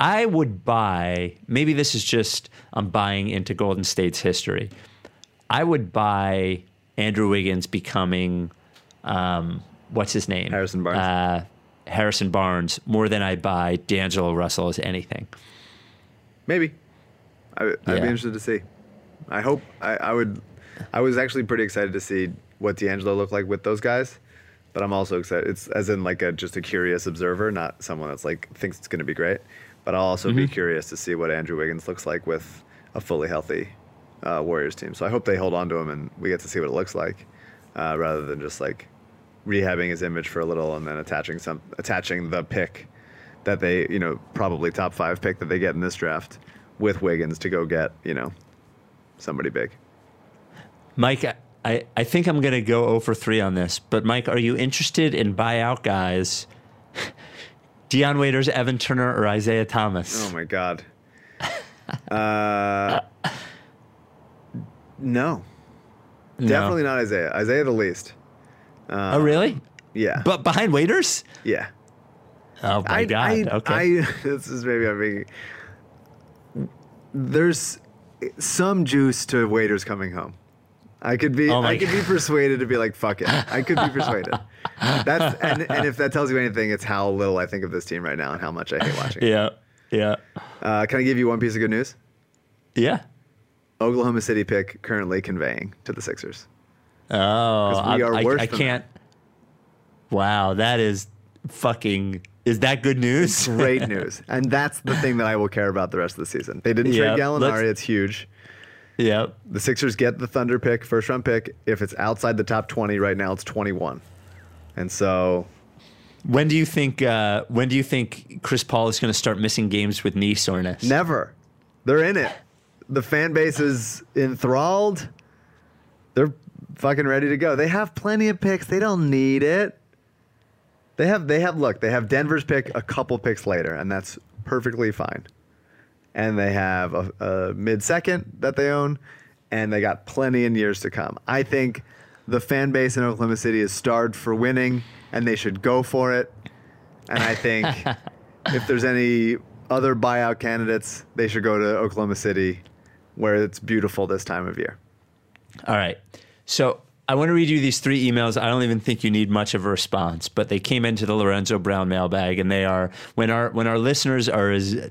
I would buy, maybe this is just I'm buying into Golden State's history. I would buy Andrew Wiggins becoming, um, what's his name? Harrison Barnes. Uh, Harrison Barnes more than I buy D'Angelo Russell as anything. Maybe. I, I'd Yeah. be interested to see. I hope. I, I would. I was actually pretty excited to see what D'Angelo looked like with those guys, but I'm also excited. It's as in like a just a curious observer, not someone that's like thinks it's going to be great. But I'll also be curious to see what Andrew Wiggins looks like with a fully healthy uh, Warriors team. So I hope they hold on to him and we get to see what it looks like, uh, rather than just like rehabbing his image for a little and then attaching some attaching the pick that they you know probably top five pick that they get in this draft with Wiggins to go get you know somebody big. Mike, I- I, think I'm going to go over 3 on this, but Mike, are you interested in buyout guys? Dion Waiters, Evan Turner, or Isaiah Thomas? Oh my god. uh, no, No. definitely not Isaiah. Isaiah the least. Oh, really? Yeah, But behind Waiters? yeah. Oh my I, God. I, okay. I, this is maybe I'm being. There's some juice to waiters coming home. I could be. Oh I could be persuaded to be like, fuck it. I could be persuaded. That's and, and if that tells you anything, it's how little I think of this team right now and how much I hate watching. it. yeah. Yeah. Uh, can I give you one piece of good news? Yeah. Oklahoma City pick currently conveying to the Sixers. Oh, I, I- I can't. Wow, that is fucking. Is that good news? Great news, and that's the thing that I will care about the rest of the season. They didn't Yeah, trade Gallinari; it's huge. yeah. The Sixers get the Thunder pick, first round pick. If it's outside the top 20 right now, it's 21. And so, When do you think? Uh, when do you think Chris Paul is going to start missing games with knee soreness? never. They're in it. The fan base is enthralled. They're fucking ready to go. They have plenty of picks. They don't need it. They have they have look, they have Denver's pick a couple picks later, and that's perfectly fine. And they have a, a mid second that they own, and they got plenty in years to come. I think the fan base in Oklahoma City is starved for winning, and they should go for it. And I think if there's any other buyout candidates, they should go to Oklahoma City, where it's beautiful this time of year. All right. So I want to read you these three emails. I don't even think you need much of a response, but they came into the Lorenzo Brown mailbag, and they are when our when our listeners are as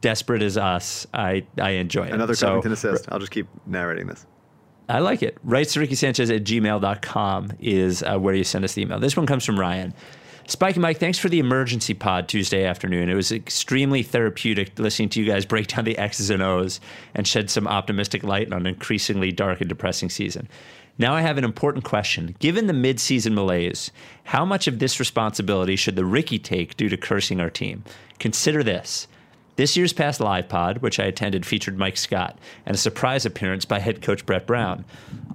desperate as us, I I enjoy it. Another So, Covington assist. I'll just keep narrating this. I like it. Writes to Ricky Sanchez at gmail.com is uh, where you send us the email. This one comes from Ryan. Spike and Mike, thanks for the emergency pod Tuesday afternoon. It was extremely therapeutic listening to you guys break down the X's and O's and shed some optimistic light on an increasingly dark and depressing season. Now I have an important question. Given the midseason malaise, how much of this responsibility should the Ricky take due to cursing our team? Consider this. This year's past live pod, which I attended, featured Mike Scott and a surprise appearance by head coach Brett Brown.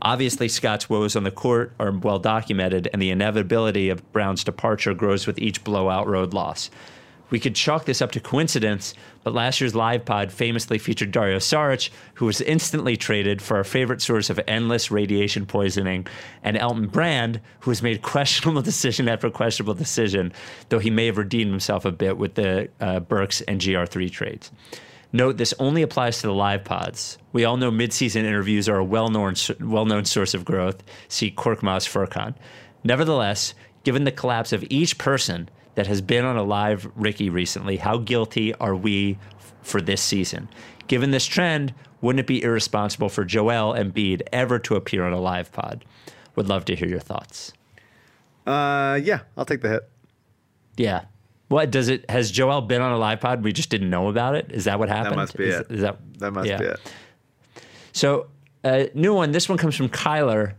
Obviously, Scott's woes on the court are well documented, and the inevitability of Brown's departure grows with each blowout road loss. We could chalk this up to coincidence, but last year's live pod famously featured Dario Saric, who was instantly traded for our favorite source of endless radiation poisoning, and Elton Brand, who has made questionable decision after questionable decision, though he may have redeemed himself a bit with the uh, Burks and GR3 trades. Note this only applies to the live pods. We all know midseason interviews are a well-known well-known source of growth. See Korkmaz Furkan. Nevertheless, given the collapse of each person that has been on a live Ricky recently, how guilty are we f- for this season? Given this trend, wouldn't it be irresponsible for Joel Embiid ever to appear on a live pod? Would love to hear your thoughts. Uh, yeah, I'll take the hit. Yeah. What does it? Has Joel been on a live pod? We just didn't know about it. Is that what happened? That must be is, it. Is that That must yeah. be it. So, uh, new one. This one comes from Kyler.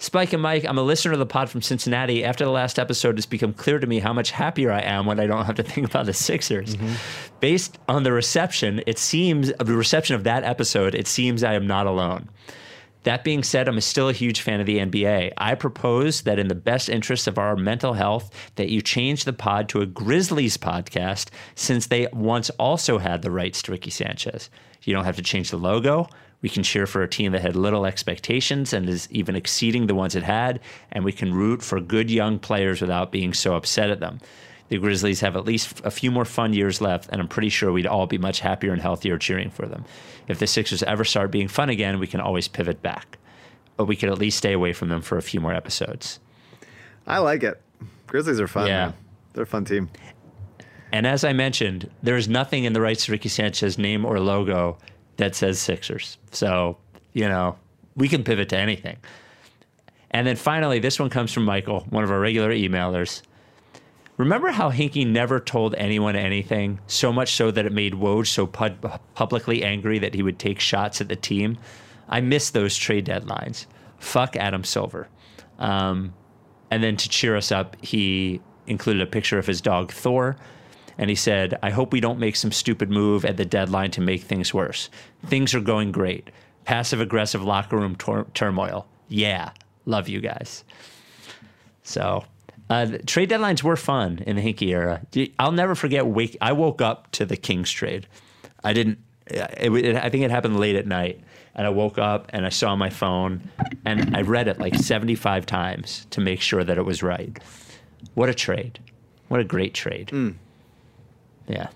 Spike and Mike, I'm a listener of the pod from Cincinnati. After the last episode, it's become clear to me how much happier I am when I don't have to think about the Sixers. Mm-hmm. Based on the reception, it seems the reception of that episode, it seems I am not alone. That being said, I'm still a huge fan of the NBA. I propose that, in the best interest of our mental health, that you change the pod to a Grizzlies podcast, since they once also had the rights to Ricky Sanchez. You don't have to change the logo. We can cheer for a team that had little expectations and is even exceeding the ones it had, and we can root for good young players without being so upset at them. The Grizzlies have at least a few more fun years left, and I'm pretty sure we'd all be much happier and healthier cheering for them. If the Sixers ever start being fun again, we can always pivot back. But we could at least stay away from them for a few more episodes. I like it. Grizzlies are fun. Yeah. man. They're a fun team. And as I mentioned, there's nothing in the rights to Ricky Sanchez name or logo that says Sixers. So, you know, we can pivot to anything. And then finally, this one comes from Michael, one of our regular emailers. Remember how Hinkie never told anyone anything, so much so that it made Woj so pub- publicly angry that he would take shots at the team? I miss those trade deadlines. Fuck Adam Silver. Um, and then to cheer us up, he included a picture of his dog Thor. And he said, I hope we don't make some stupid move at the deadline to make things worse. Things are going great. Passive aggressive locker room tor- turmoil. Yeah. Love you guys. So, uh, trade deadlines were fun in the Hinkie era. I'll never forget. Wake. I woke up to the Kings trade. I didn't. It, it, I think it happened late at night, and I woke up and I saw my phone, and I read it like seventy-five times to make sure that it was right. What a trade! What a great trade! Yeah,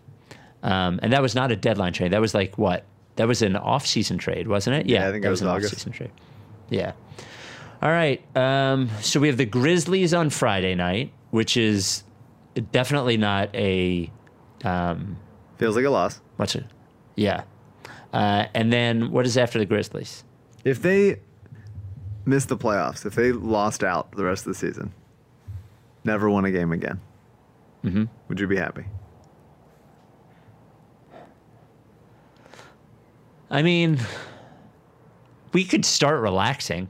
um, and that was not a deadline trade. That was like what? That was an off-season trade, wasn't it? Yeah, I think that it was an August. off-season trade. Yeah. All right. Um, so we have the Grizzlies on Friday night, which is definitely not a um, Feels like a loss. what's it? Yeah. Uh, and then what is after the Grizzlies? If they missed the playoffs, if they lost out the rest of the season, never won a game again, Mm-hmm. would you be happy? I mean, we could start relaxing.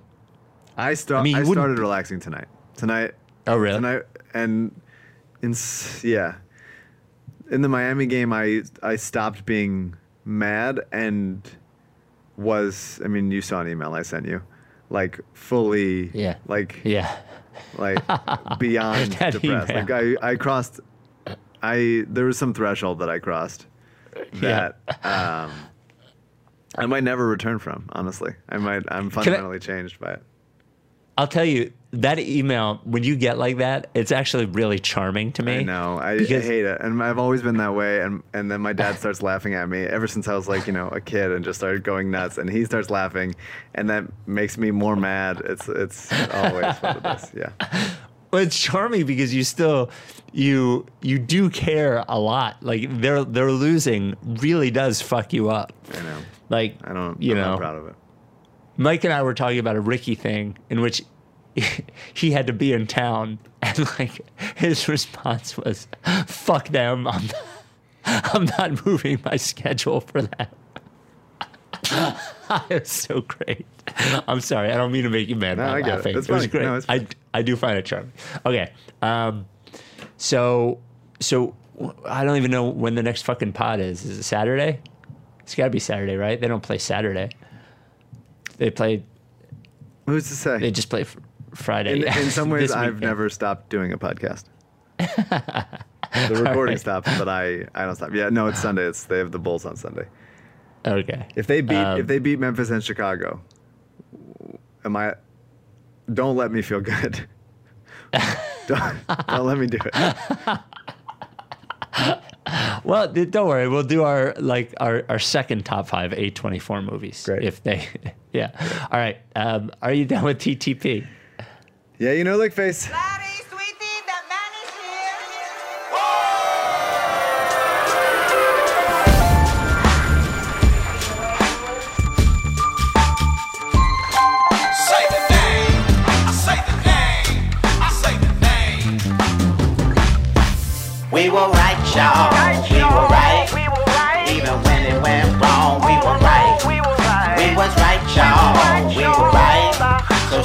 I start. I I, mean, wouldn't- started relaxing tonight. Tonight. Oh, really? Tonight and in yeah, in the Miami game, I I stopped being mad and was. I mean, you saw an email I sent you, like fully. Yeah. Like Yeah. like beyond depressed. email. Like I I crossed. I there was some threshold that I crossed that um, I might never return from. Honestly, I might. I'm fundamentally changed by it. I'll tell you that email when you get like that, it's actually really charming to me. I know. I, I hate it, and I've always been that way. And and then my dad starts laughing at me ever since I was like you know a kid and just started going nuts. And he starts laughing, and that makes me more mad. It's it's always what it is. Yeah. Well, it's charming because you still you you do care a lot. Like they're they're losing really does fuck you up. I know. Like I don't. you I'm know proud of it. Mike and I were talking about a Ricky thing in which he had to be in town, and like his response was, "Fuck them! I'm not, I'm not moving my schedule for that." it's so great. I'm sorry, I don't mean to make you mad No, I get it. laughing. It's was great. No, it's I I do find it charming. Okay, um, so so I don't even know when the next fucking pod is. Is it Saturday? It's got to be Saturday, right? They don't play Saturday. They play. Who's to say? They just play fr- Friday. in, in some ways, I've weekend. never stopped doing a podcast. the recording stops, but I, I don't stop. Yeah, no, it's Sunday. It's they have the Bulls on Sunday. Okay. If they beat Um, if they beat Memphis and Chicago, am I? Don't let me feel good. don't, don't let me do it. Well, don't worry. We'll do our like our, our second top five A twenty four movies. Great. If they, yeah. All right. Um, are you done with TTP? Yeah, you know, like face.